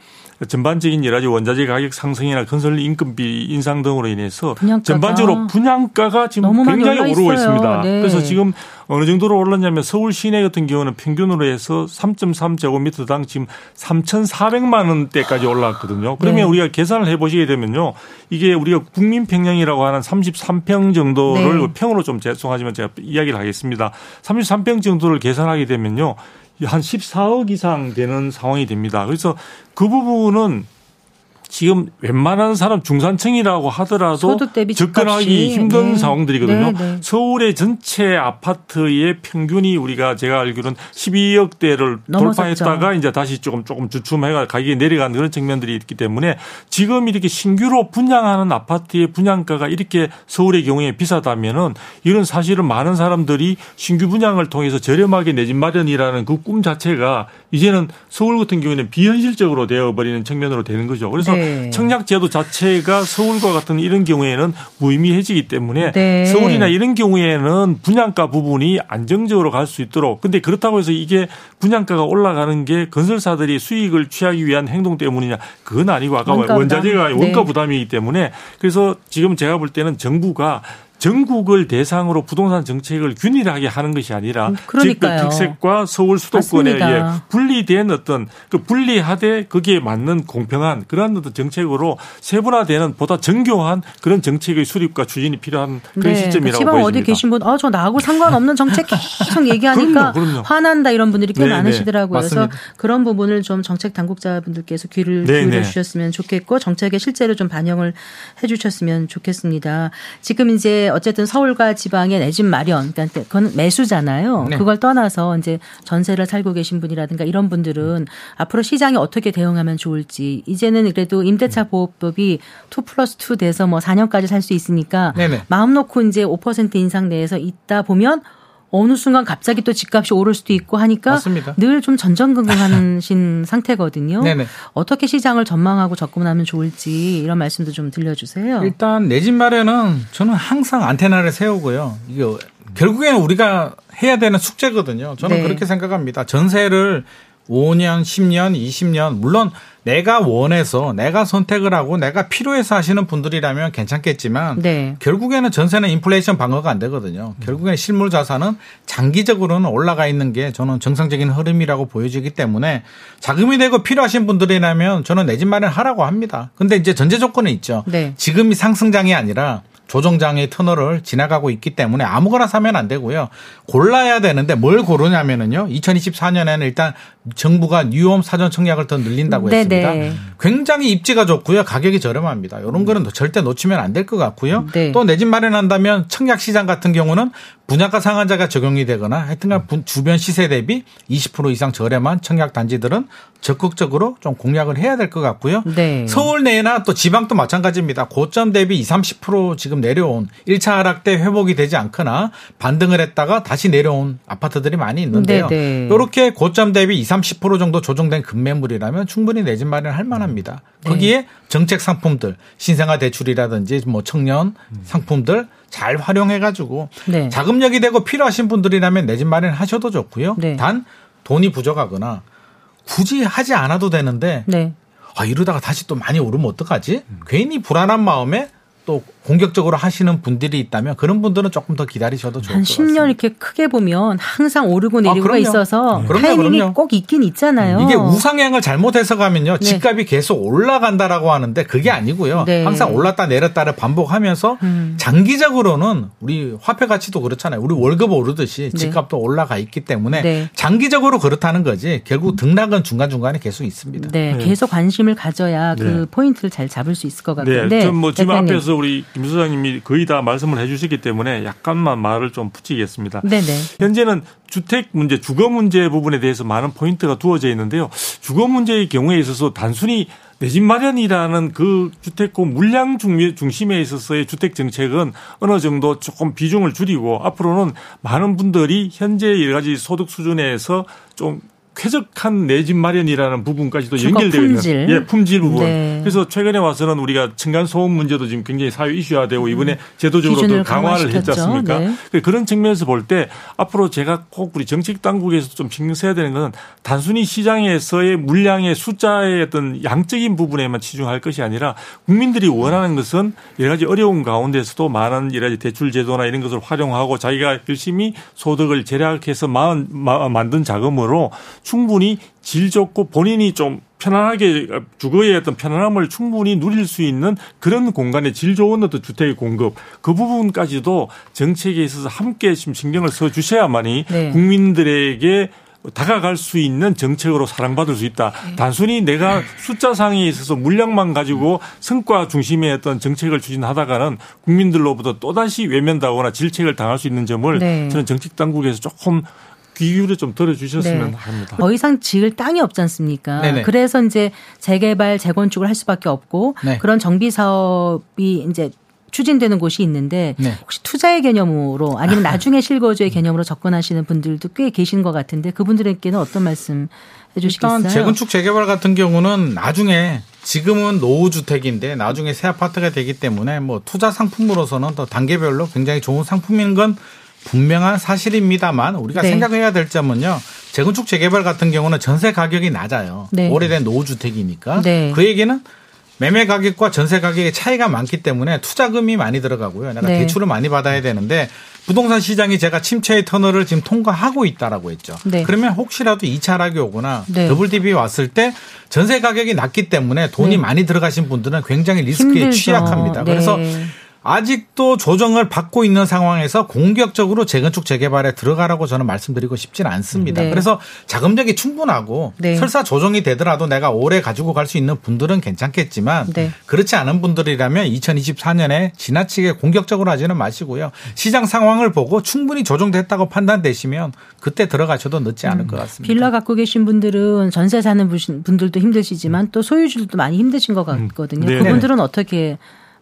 전반적인 여러 가지 원자재 가격 상승이나 건설 인건비 인상 등으로 인해서 분양가가 전반적으로 분양가가 지금 굉장히 오르고. 있습니다. 네. 그래서 지금 어느 정도로 올랐냐면 서울 시내 같은 경우는 평균으로 해서 3.3제곱미터당 지금 3,400만 원대까지 올라왔거든요. 그러면 네. 우리가 계산을 해 보시게 되면요. 이게 우리가 국민 평형이라고 하는 33평 정도를 네. 평으로 좀 죄송하지만 제가 이야기를 하겠습니다. 33평 정도를 계산하게 되면요. 한 14억 이상 되는 상황이 됩니다. 그래서 그 부분은 지금 웬만한 사람 중산층이라고 하더라도 접근하기. 힘든 네. 상황들이거든요. 네, 네. 서울의 전체 아파트의 평균이 우리가 제가 알기로는 12억대를 넘어섰죠. 돌파했다가 이제 다시 조금 조금 주춤해가 가격이 내려가는 그런 측면들이 있기 때문에 지금 이렇게 신규로 분양하는 아파트의 분양가가 이렇게 서울의 경우에 비싸다면은 이런 사실은 많은 사람들이 신규 분양을 통해서 저렴하게 내 집 마련이라는 그 꿈 자체가 이제는 서울 같은 경우에는 비현실적으로 되어버리는 측면으로 되는 거죠. 그래서 네. 청약 제도 자체가 서울과 같은 이런 경우에는 무의미해지기 때문에 네. 서울이나 이런 경우에는 분양가 부분이 안정적으로 갈 수 있도록 근데 그렇다고 해서 이게 분양가가 올라가는 게 건설사들이 수익을 취하기 위한 행동 때문이냐 그건 아니고 아까 원가. 원자재가 네. 원가 부담이기 때문에 그래서 지금 제가 볼 때는 정부가 전국을 대상으로 부동산 정책을 균일하게 하는 것이 아니라 음, 그러니까요. 특색과 서울 수도권에. 예, 분리된 어떤 그 분리하되 거기에 맞는 공평한 그런 어떤 정책으로 세분화되는 보다 정교한 그런 정책의 수립과 추진이 필요한 그런 시점이라고 지방 보여집니다. 어디 계신 분, 어, 저 나하고 상관없는 정책 계속 얘기하니까 그럼요, 그럼요. 화난다 이런 분들이 꽤 네, 네. 많으시더라고요. 그래서. 그런 부분을 좀 정책 당국자분들께서 귀를 네, 기울여 네. 주셨으면 좋겠고 정책에 실제로 좀 반영을 해 주셨으면 좋겠습니다. 지금 이제 어쨌든 서울과 지방의 내 집 마련, 그러니까 그건 매수잖아요. 네. 그걸 떠나서 이제 전세를 살고 계신 분이라든가 이런 분들은 앞으로 시장에 어떻게 대응하면 좋을지 이제는 그래도 임대차 보호법이 2 플러스 2 돼서 뭐 4년까지 살 수 있으니까 네네. 마음 놓고 이제 5% 인상 내에서 있다 보면 어느 순간 갑자기 또 집값이 오를 수도 있고 하니까. 늘 좀 전전긍긍하신 상태거든요. 네네. 어떻게 시장을 전망하고 접근하면 좋을지 이런 말씀도 좀 들려주세요. 일단 내 집 마련은 저는 항상 안테나를 세우고요. 이게 결국에는 우리가 해야 되는 숙제거든요. 저는 네. 그렇게 생각합니다. 전세를 5년, 10년, 20년 물론 내가 원해서 내가 선택을 하고 내가 필요해서 하시는 분들이라면 괜찮겠지만 네. 결국에는 전세는 인플레이션 방어가 안 되거든요. 결국에는 실물 자산은 장기적으로는 올라가 있는 게 저는 정상적인 흐름이라고 보여지기 때문에 자금이 되고 필요하신 분들이라면 저는 내 집 마련하라고 합니다. 근데 이제 전제 조건은 있죠. 네. 지금이 상승장이 아니라 조정장의 터널을 지나가고 있기 때문에 아무거나 사면 안 되고요. 골라야 되는데 뭘 고르냐면은요. 2024년에는 일단 정부가 뉴홈 사전 청약을 더 늘린다고 네네. 했습니다. 굉장히 입지가 좋고요. 가격이 저렴합니다. 이런 거는 절대 놓치면 안 될 것 같고요. 네. 또내 집 마련한다면 청약 시장 같은 경우는 분양가 상한자가 적용이 되거나 하여튼간 분- 주변 시세 대비 20% 이상 저렴한 청약 단지들은 적극적으로 좀 공략을 해야 될 것 같고요. 네. 서울 내나 또 지방도 마찬가지입니다. 고점 대비 20, 30% 지금 내려온 1차 하락 때 회복이 되지 않거나 반등을 했다가 다시 내려온 아파트들이 많이 있는데요. 네네. 이렇게 고점 대비 20, 30% 정도 조정된 급매물이라면 충분히 내 집 마련 할 만합니다. 거기에 정책 상품들, 신생아 대출이라든지 뭐 청년 상품들 잘 활용해 가지고 네. 자금력이 되고 필요하신 분들이라면 내 집 마련 하셔도 좋고요. 네. 단 돈이 부족하거나 굳이 하지 않아도 되는데 네. 아, 이러다가 다시 또 많이 오르면 어떡하지? 괜히 불안한 마음에 또 공격적으로 하시는 분들이 있다면 그런 분들은 조금 더 기다리셔도 좋을 한것 10년 같습니다. 이렇게 크게 보면 항상 오르고 내리고가 그럼요. 있어서 네. 그럼요, 타이밍이 그럼요. 꼭 있긴 있잖아요. 이게 우상향을 잘못 해서 가면요. 네. 집값이 계속 올라간다라고 하는데 그게 아니고요. 네. 항상 올랐다 내렸다를 반복하면서 음. 장기적으로는 우리 화폐 가치도 그렇잖아요. 우리 월급 오르듯이 네. 집값도 올라가 있기 때문에 네. 장기적으로 그렇다는 거지. 결국 등락은 중간중간에 계속 있습니다. 네, 네. 계속 관심을 가져야 그 네. 포인트를 잘 잡을 수 있을 것 같은데. 네, 전뭐 지금 대표님. 앞에서 우리 김 소장님이 거의 다 말씀을 해주시기 때문에 약간만 말을 좀 붙이겠습니다. 네네. 현재는 주택 문제, 주거 문제 부분에 대해서 많은 포인트가 두어져 있는데요. 주거 문제의 경우에 있어서 단순히 내 집 마련이라는 그 주택고 물량 중- 중심에 있어서의 주택 정책은 어느 정도 조금 비중을 줄이고 앞으로는 많은 분들이 현재 여러 가지 소득 수준에서 좀 쾌적한 내 집 마련이라는 부분까지도 연결되어 품질. 있는 예, 품질 부분. 네. 그래서 최근에 와서는 우리가 층간 소음 문제도 지금 굉장히 사회 이슈화 되고 이번에 제도적으로 더 기준을 강화를 했지. 않습니까? 네. 그런 측면에서 볼 때 앞으로 제가 꼭 우리 정책 당국에서 좀 신경 써야 되는 것은 단순히 시장에서의 물량의 숫자의 어떤 양적인 부분에만 치중할 것이 아니라 국민들이 원하는 것은 여러 가지 어려운 가운데서도 많은 여러 가지 대출 제도나 이런 것을 활용하고 자기가 열심히 소득을 절약해서 만든 자금으로 충분히 질 좋고 본인이 좀 편안하게 주거의 어떤 편안함을 충분히 누릴 수 있는 그런 공간의 질 좋은 어떤 주택의 공급 그 부분까지도 정책에 있어서 함께 지금 신경을 써 주셔야만이 네. 국민들에게 다가갈 수 있는 정책으로 사랑받을 수 있다. 단순히 내가 숫자상에 있어서 물량만 가지고 성과 중심의 어떤 정책을 추진하다가는 국민들로부터 또다시 외면당하거나 질책을 당할 수 있는 점을 네. 저는 정책 당국에서 조금 귀 기울여 좀 들어주셨으면 네. 합니다. 더 이상 지을 땅이 없지 않습니까? 네네. 그래서 이제 재개발, 재건축을 할 수밖에 없고 네. 그런 정비 사업이 이제 추진되는 곳이 있는데 네. 혹시 투자의 개념으로 아니면 나중에 실거주의 개념으로 접근하시는 분들도 꽤 계신 것 같은데 그분들에게는 어떤 말씀 해주시겠어요? 일단 재건축 재개발 같은 경우는 나중에 지금은 노후 주택인데 나중에 새 아파트가 되기 때문에 뭐 투자 상품으로서는 더 단계별로 굉장히 좋은 상품인 건 분명한 사실입니다만 우리가 네. 생각해야 될 점은요. 재건축 재개발 같은 경우는 전세 가격이 낮아요. 네. 오래된 노후 주택이니까. 네. 그 얘기는 매매 가격과 전세 가격의 차이가 많기 때문에 투자금이 많이 들어가고요. 내가 네. 대출을 많이 받아야 되는데 부동산 시장이 제가 침체의 터널을 지금 통과하고 있다라고 했죠. 네. 그러면 혹시라도 2차 하락이 오거나 네. 더블 딥이 왔을 때 전세 가격이 낮기 때문에 돈이 네. 많이 들어가신 분들은 굉장히 리스크에 힘들죠. 취약합니다. 네. 그래서 아직도 조정을 받고 있는 상황에서 공격적으로 재건축 재개발에 들어가라고 저는 말씀드리고 싶지는 않습니다. 네. 그래서 자금력이 충분하고 네. 설사 조정이 되더라도 내가 오래 가지고 갈 수 있는 분들은 괜찮겠지만 네. 그렇지 않은 분들이라면 2024년에 지나치게 공격적으로 하지는 마시고요. 시장 상황을 보고 충분히 조정됐다고 판단되시면 그때 들어가셔도 늦지 않을 것 같습니다. 빌라 갖고 계신 분들은 전세 사는 분- 분들도 힘드시지만 또 소유주들도 많이 힘드신 것 같거든요. 네. 그분들은 어떻게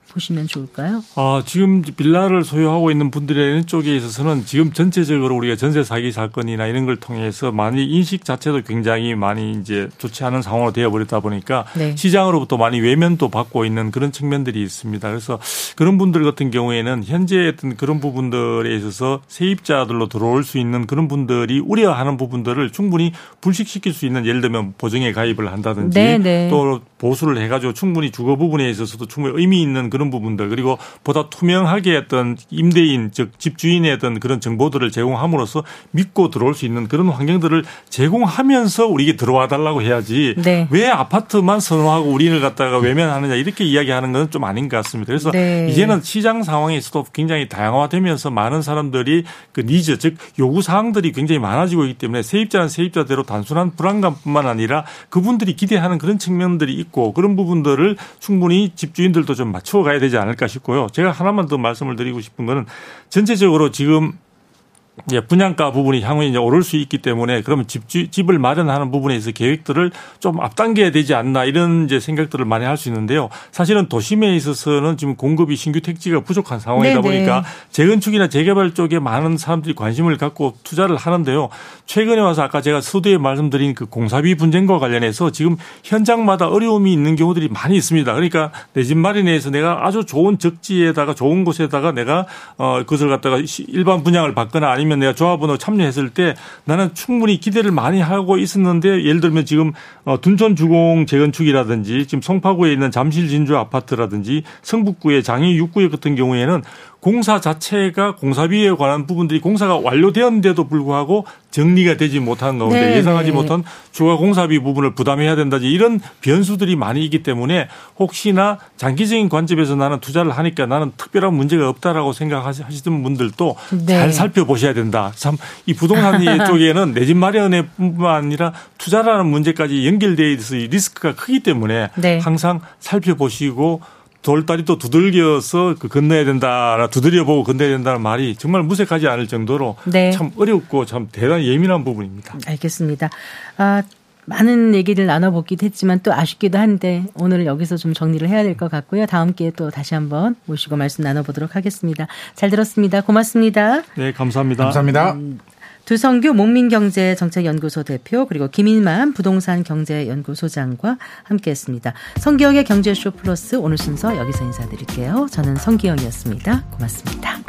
보시면 좋을까요? 아, 지금 빌라를 소유하고 있는 분들의 쪽에 있어서는 지금 전체적으로 우리가 전세 사기 사건이나 이런 걸 통해서 많이 인식 자체도 굉장히 많이 이제 좋지 않은 상황으로 되어버렸다 보니까 네. 시장으로부터 많이 외면도 받고 있는 그런 측면들이 있습니다. 그래서 그런 분들 같은 경우에는 현재 어떤 그런 부분들에 있어서 세입자들로 들어올 수 있는 그런 분들이 우려하는 부분들을 충분히 불식시킬 수 있는 예를 들면 보증에 가입을 한다든지 네, 네. 또 보수를 해가지고 충분히 주거 부분에 있어서도 충분히 의미 있는 그런 부분들 그리고 보다 투명하게 어떤 임대인 즉 집주인의 어떤 그런 정보들을 제공함으로써 믿고 들어올 수 있는 그런 환경들을 제공하면서 우리에게 들어와 달라고 해야지 네. 왜 아파트만 선호하고 우리를 갖다가 외면하느냐 이렇게 이야기하는 건 좀 아닌 것 같습니다. 그래서 네. 이제는 시장 상황에서도 굉장히 다양화되면서 많은 사람들이 그 니즈 즉 요구 사항들이 굉장히 많아지고 있기 때문에 세입자는 세입자대로 단순한 불안감뿐만 아니라 그분들이 기대하는 그런 측면들이 있고 그런 부분들을 충분히 집주인들도 좀 맞춰 가야 되지 않을까 싶고요. 제가 하나만 더 말씀을 드리고 싶은 거는 전체적으로 지금 예, 분양가 부분이 향후에 이제 오를 수 있기 때문에 그러면 집주, 집을 마련하는 부분에 있어 계획들을 좀 앞당겨야 되지 않나 이런 이제 생각들을 많이 할 수 있는데요. 사실은 도심에 있어서는 지금 공급이 신규 택지가 부족한 상황이다 네네. 보니까 재건축이나 재개발 쪽에 많은 사람들이 관심을 갖고 투자를 하는데요. 최근에 와서 아까 제가 서두에 말씀드린 그 공사비 분쟁과 관련해서 지금 현장마다 어려움이 있는 경우들이 많이 있습니다. 그러니까 내 집 마련에 서 내가 아주 좋은 적지에다가 좋은 곳에다가 내가 어 그것을 갖다가 시- 일반 분양을 받거나 아니면 내가 조합원으로 참여했을 때 나는 충분히 기대를 많이 하고 있었는데 예를 들면 지금 어 둔촌 주공 재건축이라든지 지금 송파구에 있는 잠실 진주 아파트라든지 성북구의 장애 6구역 같은 경우에는 공사 자체가 공사비에 관한 부분들이 공사가 완료되었는데도 불구하고 정리가 되지 못한 가운데 네, 예상하지 네. 못한 추가 공사비 부분을 부담해야 된다지 이런 변수들이 많이 있기 때문에 혹시나 장기적인 관점에서 나는 투자를 하니까 나는 특별한 문제가 없다라고 생각하시던 분들도 네. 잘 살펴보셔야 된다. 참 이 부동산 쪽에는 내 집 마련에 뿐만 아니라 투자라는 문제까지 연결되어 있어서 이 리스크가 크기 때문에 네. 항상 살펴보시고 돌다리 또 두들겨서 그 건너야 된다, 두드려보고 건너야 된다는 말이 정말 무색하지 않을 정도로 네. 참 어렵고 참 대단히 예민한 부분입니다. 알겠습니다. 아, 많은 얘기를 나눠보기도 했지만 또 아쉽기도 한데 오늘 여기서 좀 정리를 해야 될 것 같고요. 다음 기회에 또 다시 한번 모시고 말씀 나눠보도록 하겠습니다. 잘 들었습니다. 고맙습니다. 네, 감사합니다. 감사합니다. 두성규 목민경제정책연구소 대표 그리고 김인만 부동산 경제연구소장과 함께했습니다. 성기영의 경제쇼 플러스 오늘 순서 여기서 인사드릴게요. 저는 성기영이었습니다. 고맙습니다.